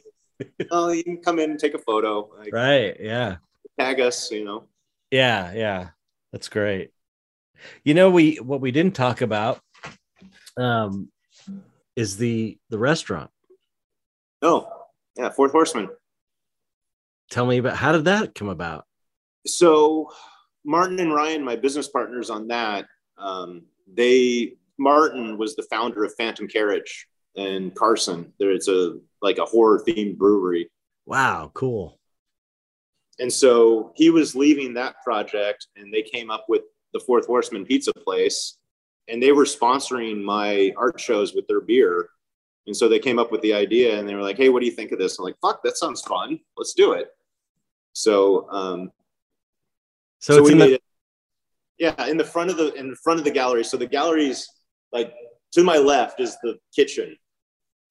oh, you can come in and take a photo, like, right. Yeah. tag us, you know. Yeah. Yeah. That's great. You know, we what we didn't talk about um is the the restaurant. Oh, yeah, Fourth Horseman. Tell me about how did that come about? so Martin and Ryan, my business partners on that, um, they Martin was the founder of Phantom Carriage and Carson. There's a like a horror themed brewery, Wow, cool. and so he was leaving that project, and they came up with the Fourth Horseman Pizza Place, and they were sponsoring my art shows with their beer. And so they came up with the idea, and they were like, "Hey, what do you think of this?" I'm like, "Fuck, that sounds fun. Let's do it." So um, So, it's we in made the it- yeah, in the front of the in the front of the gallery. So the gallery's like to my left is the kitchen.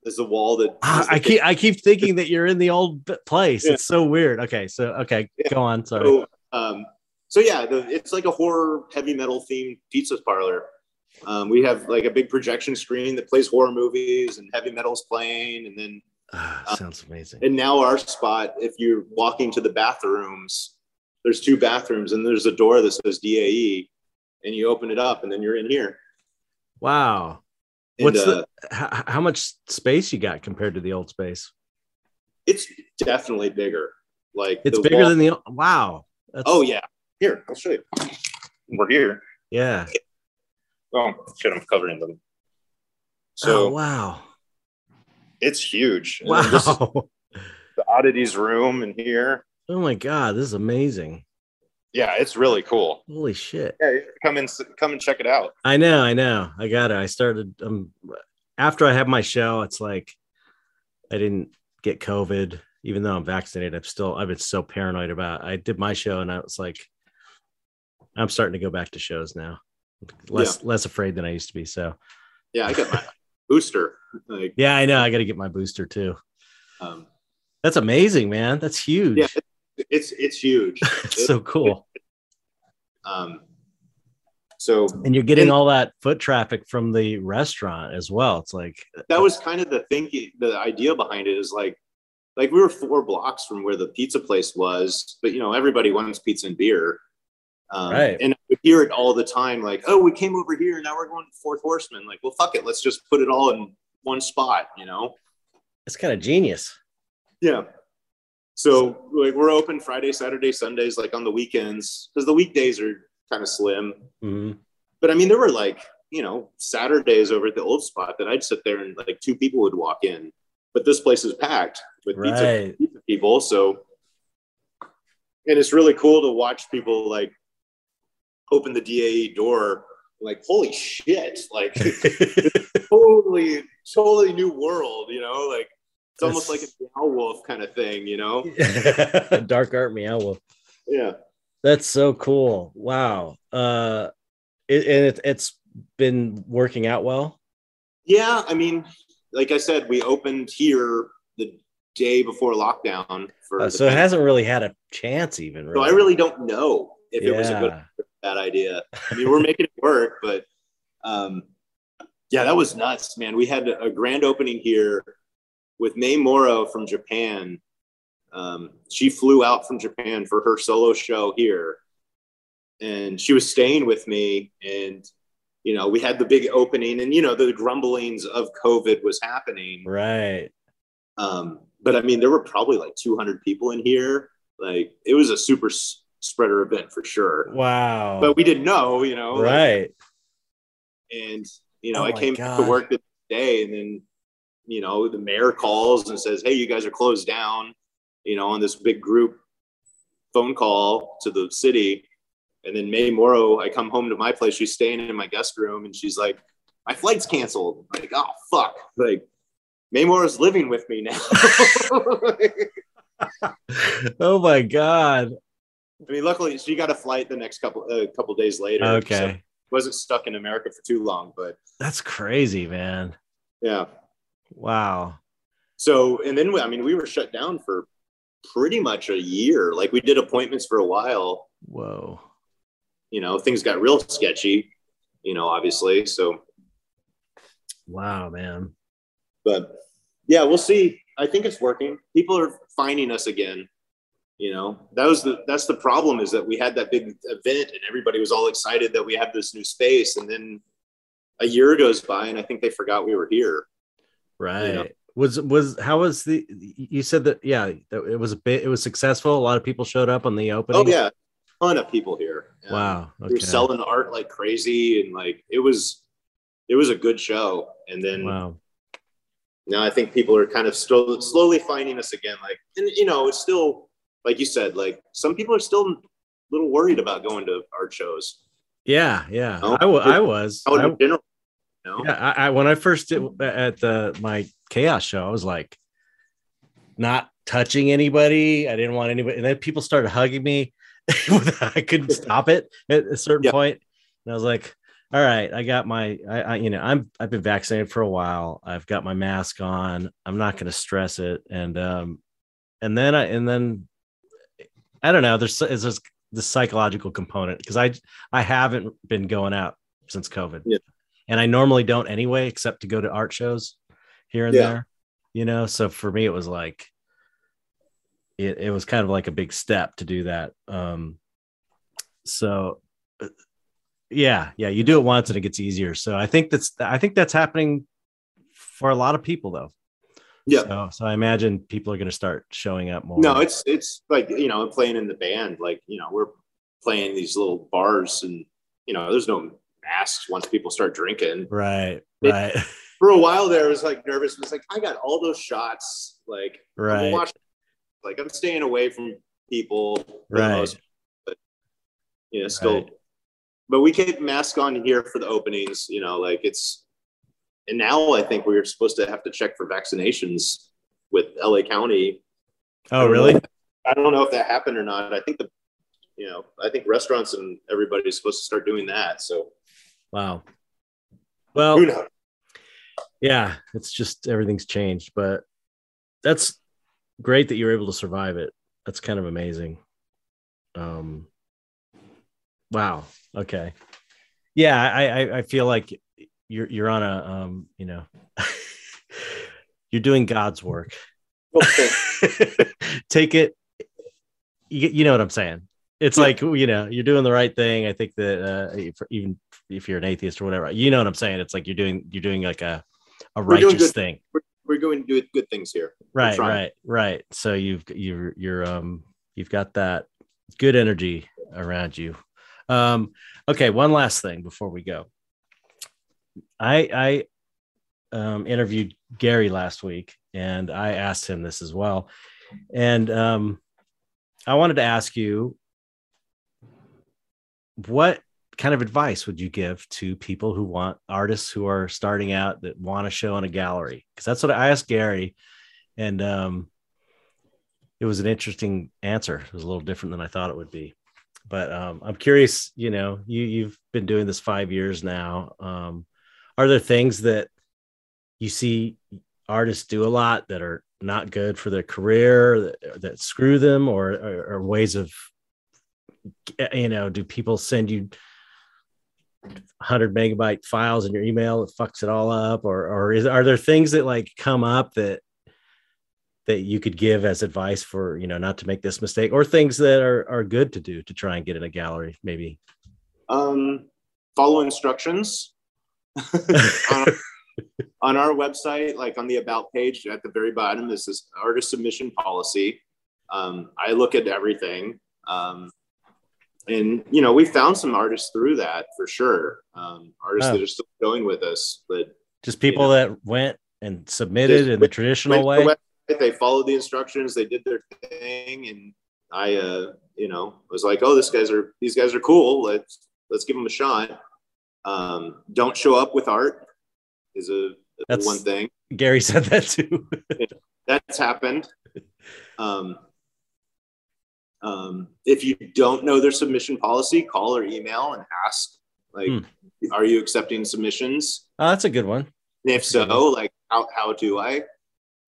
Is the wall that Ah, the I keep I keep thinking that you're in the old place. Yeah. It's so weird. Okay, so okay, Yeah. go on. Sorry. So, um, so yeah, the, it's like a horror heavy metal themed pizza parlor. Um, we have like a big projection screen that plays horror movies and heavy metal's playing, and then Ah, sounds amazing. and now our spot, if you're walking to the bathrooms, there's two bathrooms and there's a door that says DAE, and you open it up and then you're in here. Wow. And, What's uh, the how, how much space you got compared to the old space? It's definitely bigger. Like It's bigger wall- than the wow. That's, Oh yeah. Here, I'll show you. We're here. yeah. Oh shit, I'm covering them. So oh, wow. it's huge. Then This Wow. the oddities room in here. Oh my god, this is amazing. Yeah, it's really cool. Holy shit. Yeah, come and come and check it out. I know, I know. I got it. I started um after I had my show, it's like I didn't get COVID, even though I'm vaccinated. I'm still I've been so paranoid about I did my show and I was like I'm starting to go back to shows now. Less less afraid than I used to be. So Yeah, I got my booster. Like, yeah, I know. I gotta get my booster too. um, That's amazing, man. That's huge. yeah, it, it's it's huge. It's so cool. Um, so And you're getting And- all that foot traffic from the restaurant as well. It's like that was kind of the thinking. The idea behind it is like, like we were four blocks from where the pizza place was, but you know everybody wants pizza and beer. Um, Right. And I would hear it all the time, like, "Oh, we came over here, now we're going to Fourth Horseman." Like, well, fuck it, let's just put it all in one spot, you know? it's kind of genius. Yeah. So like we're open Friday, Saturday, Sundays, like on the weekends, because the weekdays are kind of slim. Mhm. But I mean, there were like, you know, Saturdays over at the old spot that I'd sit there and like two people would walk in. But this place is packed with pizza, pizza people. So and it's really cool to watch people like open the DAE door, like, holy shit, like totally, totally new world, you know, like it's almost like a That's- Meow Wolf kind of thing, you know? Dark art meow wolf. Yeah. That's so cool. Wow. Uh, it, and it, it's been working out well. Yeah, I mean, like I said, we opened here the day before lockdown. For uh, so it hasn't really had a chance, even. Really. So I really don't know if yeah. it was a good bad idea. I mean, we're making it work, but um, yeah, that was nuts, man. We had a grand opening here with May Moro from Japan. Um, she flew out from Japan for her solo show here, and she was staying with me. And you know, we had the big opening, and you know, the grumblings of COVID was happening. Right. Um, but I mean, there were probably like 200 people in here. Like, it was a super s- spreader event for sure. Wow. But we didn't know, you know. Right. Like, and you know, oh I came God. to work the day, and then you know, the mayor calls and says, "Hey, you guys are closed down." You know, on this big group phone call to the city, and then May Morrow, I come home to my place. She's staying in my guest room, and she's like, "My flight's canceled." I'm like, oh fuck! Like, May Morrow's living with me now. oh my god! I mean, luckily she got a flight the next couple a uh, couple days later. Okay. So wasn't stuck in America for too long, but that's crazy, man. Yeah. Wow. So, and then I mean, we were shut down for pretty much a year. Like we did appointments for a while. Whoa. You know, things got real sketchy. You know, obviously. So. Wow, man. But yeah, we'll see. I think it's working. People are finding us again you know that was the that's the problem is that we had that big event and everybody was all excited that we have this new space and then a year goes by and i think they forgot we were here right you know? was was how was the you said that yeah it was a bit it was successful a lot of people showed up on the oh, opening oh yeah A ton of people here wow okay. we were selling art like crazy and like it was it was a good show and then wow now i think people are kind of still slowly finding us again like and you know it's still like you said, like some people are still a little worried about going to art shows. Yeah, yeah, you know? I, w- I was. I, general, know? Yeah, I, I, when I first did at the my chaos show, I was like not touching anybody. I didn't want anybody, and then people started hugging me. I couldn't stop it at a certain point, and I was like, "All right, I got my, I, I, you know, I'm I've been vaccinated for a while. I've got my mask on. I'm not going to stress it." And um, and then I, and then I don't know. There's there's the psychological component because I I haven't been going out since COVID, yeah. And I normally don't anyway, except to go to art shows here and yeah. there. You know, so for me it was like it, it was kind of like a big step to do that. Um, so uh, yeah, yeah, you do it once and it gets easier. So I think that's I think that's happening for a lot of people though. Yeah. So, so I imagine people are going to start showing up more. No, it's it's like you know, playing in the band. Like you know, we're playing these little bars, and you know, there's no masks once people start drinking. Right. Right. For a while there, I was like nervous. It's like I got all those shots. Like right. I'm watching, like I'm staying away from people. Right. Most, but you know, still. Right. But we keep masks on here for the openings. You know, like it's and now I think we're supposed to have to check for vaccinations with LA County. Oh, really? I don't know if that happened or not. I think the, you know, I think restaurants and everybody's supposed to start doing that. So, wow. Well, yeah, it's just everything's changed, but that's great that you're able to survive it. That's kind of amazing. Um, wow. Okay. Yeah, I, I, I feel like you're you're on a um you know you're doing god's work okay. take it you, you know what i'm saying it's like you know you're doing the right thing. I think that uh, even if you're an atheist or whatever you know what i'm saying? It's like you're doing you're doing like a a righteous thing. We're, we're going to do good things here. Right right right. So you've you're you're um you've got that good energy around you. Um okay one last thing before we go. I I um, interviewed Gary last week, and I asked him this as well, and um, I wanted to ask you what kind of advice would you give to people who want artists who are starting out that want to show in a gallery? Because that's what I asked Gary, and um, it was an interesting answer. It was a little different than I thought it would be. But um, I'm curious. You know, you you've been doing this five years now. Um, are there things that you see artists do a lot that are not good for their career that, that screw them or, or, or ways of you know do people send you 100 megabyte files in your email that fucks it all up? Or or is are there things that like come up that that you could give as advice for you know not to make this mistake or things that are are good to do to try and get in a gallery maybe? Um follow instructions. On, on our website like on the about page at the very bottom this is artist submission policy. Um, i look at everything. Um, and you know we found some artists through that for sure. Um, artists oh. that are still going with us but just people you know, that went and submitted in the traditional way? the they followed the instructions they did their thing and i uh you know was like oh this guys are these guys are cool. Let's let's give them a shot. Um don't show up with art is a that's one thing. Gary said that too. That's happened. Um um, if you don't know their submission policy, call or email and ask, like, hmm. are you accepting submissions? Oh, that's a good one. And if so, like, how, how do I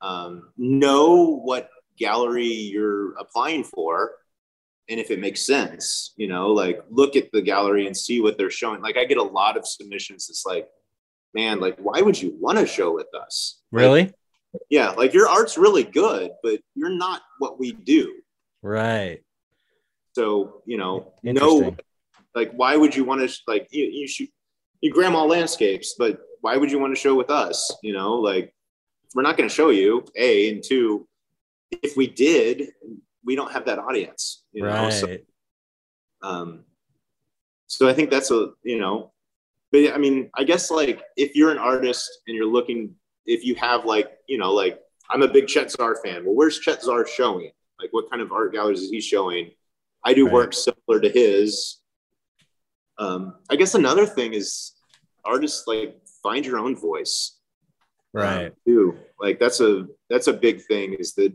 um, know what gallery you're applying for? And if it makes sense, you know, like look at the gallery and see what they're showing. Like, I get a lot of submissions. It's like, man, like, why would you want to show with us? Really? Like, yeah, like your art's really good, but you're not what we do. Right. So, you know, no, like, why would you want to, like, you, you shoot, you grandma landscapes, but why would you want to show with us? You know, like, we're not going to show you, A, and two, if we did, we don't have that audience, you know? Right. So, um, so I think that's a, you know, but I mean, I guess like if you're an artist and you're looking, if you have like, you know, like I'm a big Chet Zar fan. Well, where's Chet Zar showing? Like, what kind of art galleries is he showing? I do right. work similar to his. Um, I guess another thing is artists like find your own voice. Right. Um, too. Like that's a that's a big thing is that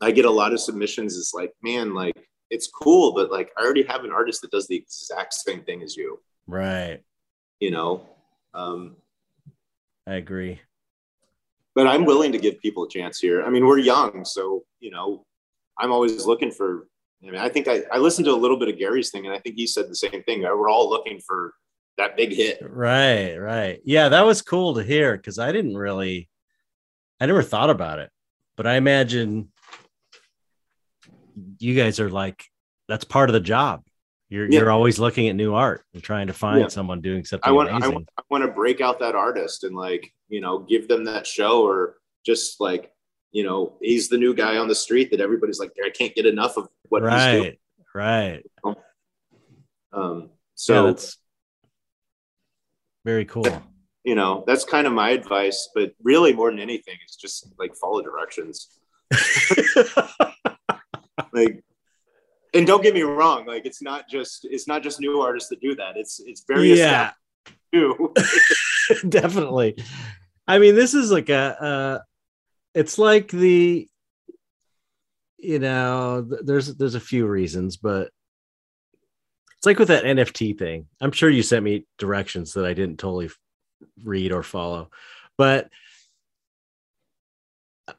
I get a lot of submissions. It's like, man, like it's cool, but like I already have an artist that does the exact same thing as you. Right. You know. Um I agree. But I'm willing to give people a chance here. I mean, we're young, so you know, I'm always looking for I mean, I think I, I listened to a little bit of Gary's thing, and I think he said the same thing. We're all looking for that big hit. Right, right. Yeah, that was cool to hear because I didn't really, I never thought about it, but I imagine you guys are like that's part of the job. You're yeah. you're always looking at new art and trying to find yeah. someone doing something I want, amazing. I want, I want to break out that artist and like you know give them that show or just like you know, he's the new guy on the street that everybody's like, I can't get enough of what right, he's doing. Right. Um, so yeah, that's very cool. You know, that's kind of my advice, but really more than anything, it's just like follow directions. like, and don't get me wrong, like it's not just it's not just new artists that do that. It's it's very yeah, too. definitely. I mean, this is like a, uh it's like the you know there's there's a few reasons but it's like with that nft thing i'm sure you sent me directions that i didn't totally read or follow but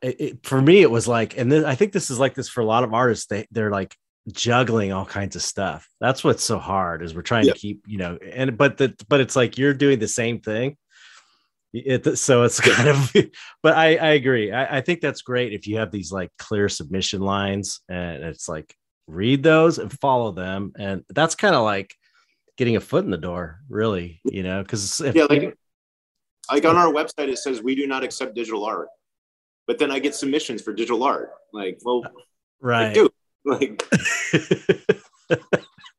it, it, for me it was like and then i think this is like this for a lot of artists they they're like juggling all kinds of stuff. That's what's so hard is we're trying yep. to keep you know and but the but it's like you're doing the same thing. It, so it's kind of but i i agree. I, I think that's great if you have these like clear submission lines and it's like read those and follow them. And that's kind of like getting a foot in the door really you know because yeah like, like on our website it says we do not accept digital art but then i get submissions for digital art. Like well uh, right. like, like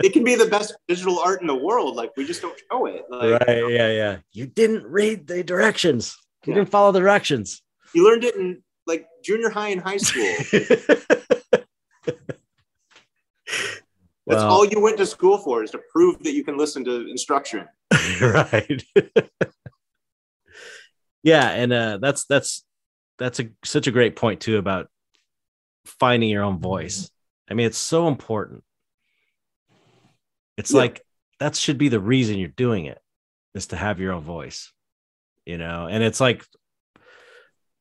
it can be the best digital art in the world. Like we just don't show it. Like, right. You know? Yeah. Yeah. You didn't read the directions. You yeah. didn't follow the directions. You learned it in like junior high and high school. That's all you went to school for is to prove that you can listen to instruction. right. yeah, and uh, that's that's that's a such a great point too about finding your own voice. I mean, it's so important it's yeah. like that should be the reason you're doing it is to have your own voice. you know, and it's like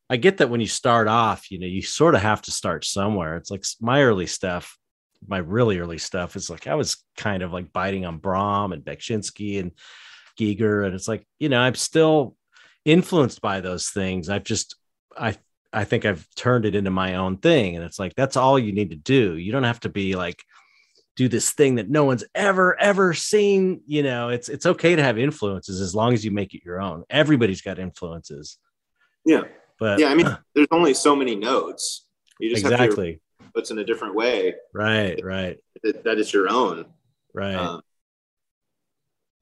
I get that when you start off, you know, you sort of have to start somewhere. It's like my early stuff, my really early stuff is like I was kind of like biting on Brom and Beksinski and Giger. And it's like, you know, I'm still influenced by those things. I've just I I think I've turned it into my own thing. And it's like that's all you need to do. You don't have to be like do this thing that no one's ever ever seen you know? It's it's okay to have influences as long as you make it your own. Everybody's got influences. Yeah. But yeah i mean there's only so many notes you just exactly have to puts in a different way. Right right. That, that is your own. Right. Um,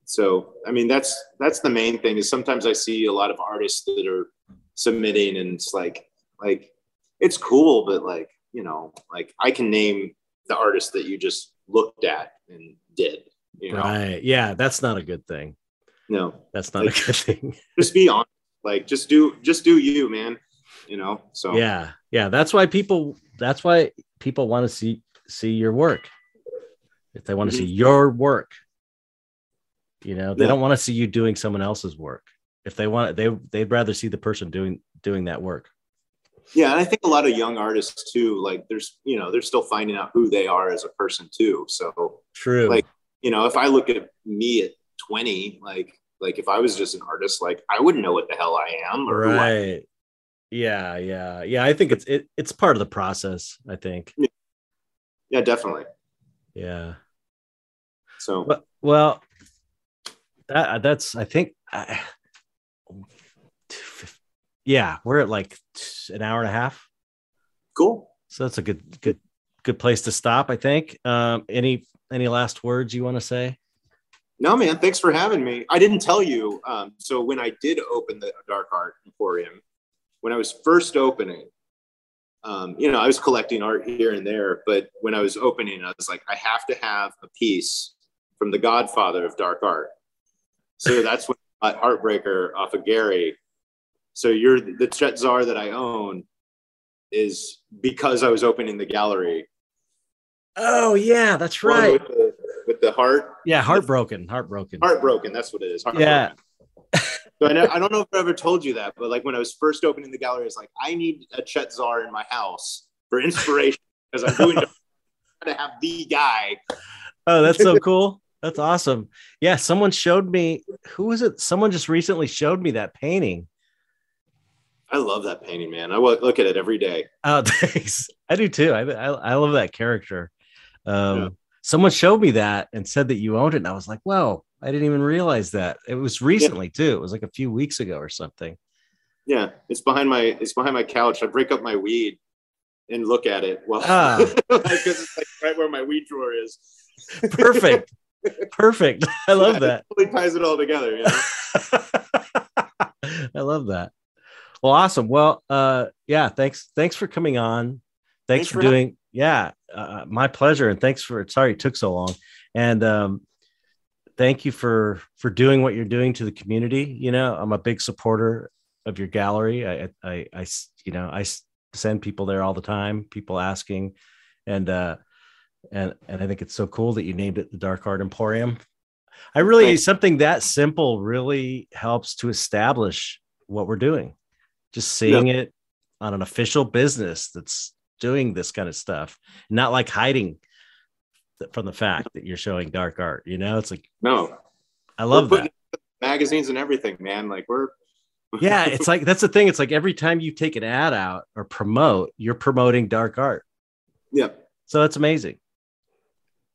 so i mean that's that's the main thing is sometimes i see a lot of artists that are submitting and it's like like it's cool but like you know like i can name the artist that you just looked at and did. You know? Right. Yeah, that's not a good thing. No, that's not like, a good thing. just be honest. Like just do just do you, man. You know. So yeah, yeah. That's why people. That's why people want to see see your work. If they want to mm-hmm. see your work, you know, they yeah. don't want to see you doing someone else's work. If they want, they they'd rather see the person doing doing that work. Yeah, and I think a lot of young artists too, like there's, you know, they're still finding out who they are as a person too. So true. Like, you know, if I look at me at 20, like, like if I was just an artist, like I wouldn't know what the hell I am. right. Yeah, yeah, yeah. I think it's it, it's part of the process. I think. Yeah, yeah definitely. Yeah. So well, well that that's I think I, yeah, we're at like an hour and a half. Cool. So that's a good, good, good place to stop. I think. Um, any any last words you want to say? No, man. Thanks for having me. I didn't tell you. Um, so when I did open the Dark Art Emporium, when I was first opening, um, you know, I was collecting art here and there, but when I was opening, I was like, I have to have a piece from the Godfather of Dark Art. So that's when I got Heartbreaker off of Gary so you're the Chet Zar that I own is because I was opening the gallery. Oh yeah, that's right. With the, with the, heart. Yeah, heartbroken, heartbroken. Heartbroken. That's what it is. Yeah. so I, know, I don't know if I ever told you that, but like when I was first opening the gallery, it's like I need a Chet Zar in my house for inspiration because I'm doing to have the guy. Oh, that's so cool. That's awesome. Yeah, someone showed me. Who was it? Someone just recently showed me that painting. I love that painting, man. I look at it every day. Oh, thanks. I do too. I, I, I love that character. Um, yeah. Someone showed me that and said that you owned it, and I was like, "Whoa!" I didn't even realize that. It was recently yeah. too. It was like a few weeks ago or something. Yeah, it's behind my it's behind my couch. I break up my weed and look at it. Well, ah. because it's like right where my weed drawer is. Perfect. Perfect. I love yeah, that. It ties it all together. You know? I love that. Well, awesome. Well, uh, yeah, thanks. Thanks for coming on. Thanks, thanks for, for, doing. Having- yeah, uh, my pleasure. And thanks for. Sorry it took so long. And um, thank you for for doing what you're doing to the community. You know, I'm a big supporter of your gallery. I, I, I you know, I send people there all the time. People asking, and uh, and and I think it's so cool that you named it the Dark Art Emporium. I really something that simple really helps to establish what we're doing just seeing it on an official business that's doing this kind of stuff, not like hiding from the fact that you're showing dark art. You know, it's like no, I love that magazines and everything, man. Like we're yeah, it's like that's the thing. It's like every time you take an ad out or promote, you're promoting dark art. Yeah. So that's amazing.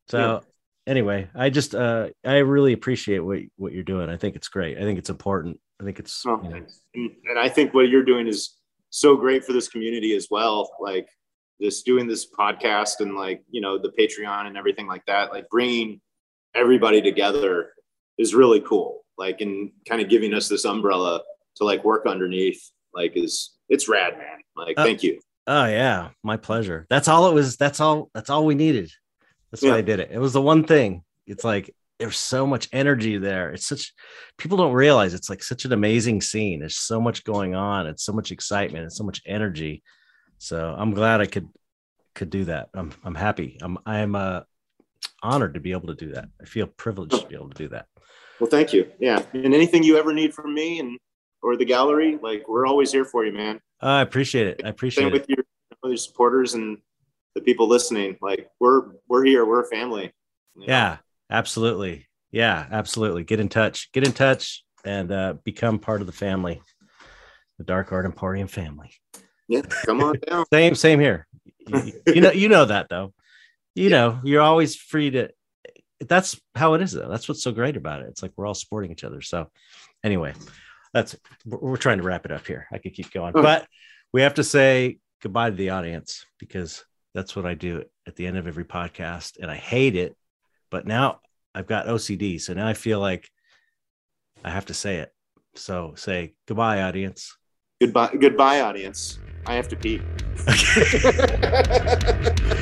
So yeah. anyway, I just uh I really appreciate what what you're doing. I think it's great. I think it's important. I think it's oh, you know, and I think what you're doing is so great for this community as well. Like just doing this podcast and like you know the Patreon and everything like that. Like bringing everybody together is really cool. Like and kind of giving us this umbrella to like work underneath. Like is it's rad, man. Like uh, thank you. Oh yeah, my pleasure. That's all it was. That's all. That's all we needed. That's yeah. why I did it. It was the one thing. It's like there's so much energy there. It's such people don't realize it's like such an amazing scene. There's so much going on. It's so much excitement and so much energy. So I'm glad I could could do that. I'm I'm happy. I'm I'm uh, honored to be able to do that. I feel privileged to be able to do that. Well, thank you. Yeah, and anything you ever need from me, and or the gallery, like we're always here for you, man. I appreciate it. I appreciate Same it. with your, your supporters and the people listening. Like we're we're here. We're a family. Yeah. know? Yeah, absolutely. Yeah, absolutely. Get in touch. Get in touch and uh, become part of the family, the Dark Art Emporium family. Yeah. Come on down. Same, same here. You, you know, you know that though. You know, you're always free to. That's how it is, though. That's what's so great about it. It's like we're all supporting each other. So, anyway, that's we're, trying to wrap it up here. I could keep going, but we have to say goodbye to the audience because that's what I do at the end of every podcast, and I hate it. But now I've got OCD, so now I feel like I have to say it. So say goodbye, audience. Goodbye, goodbye, audience. I have to pee.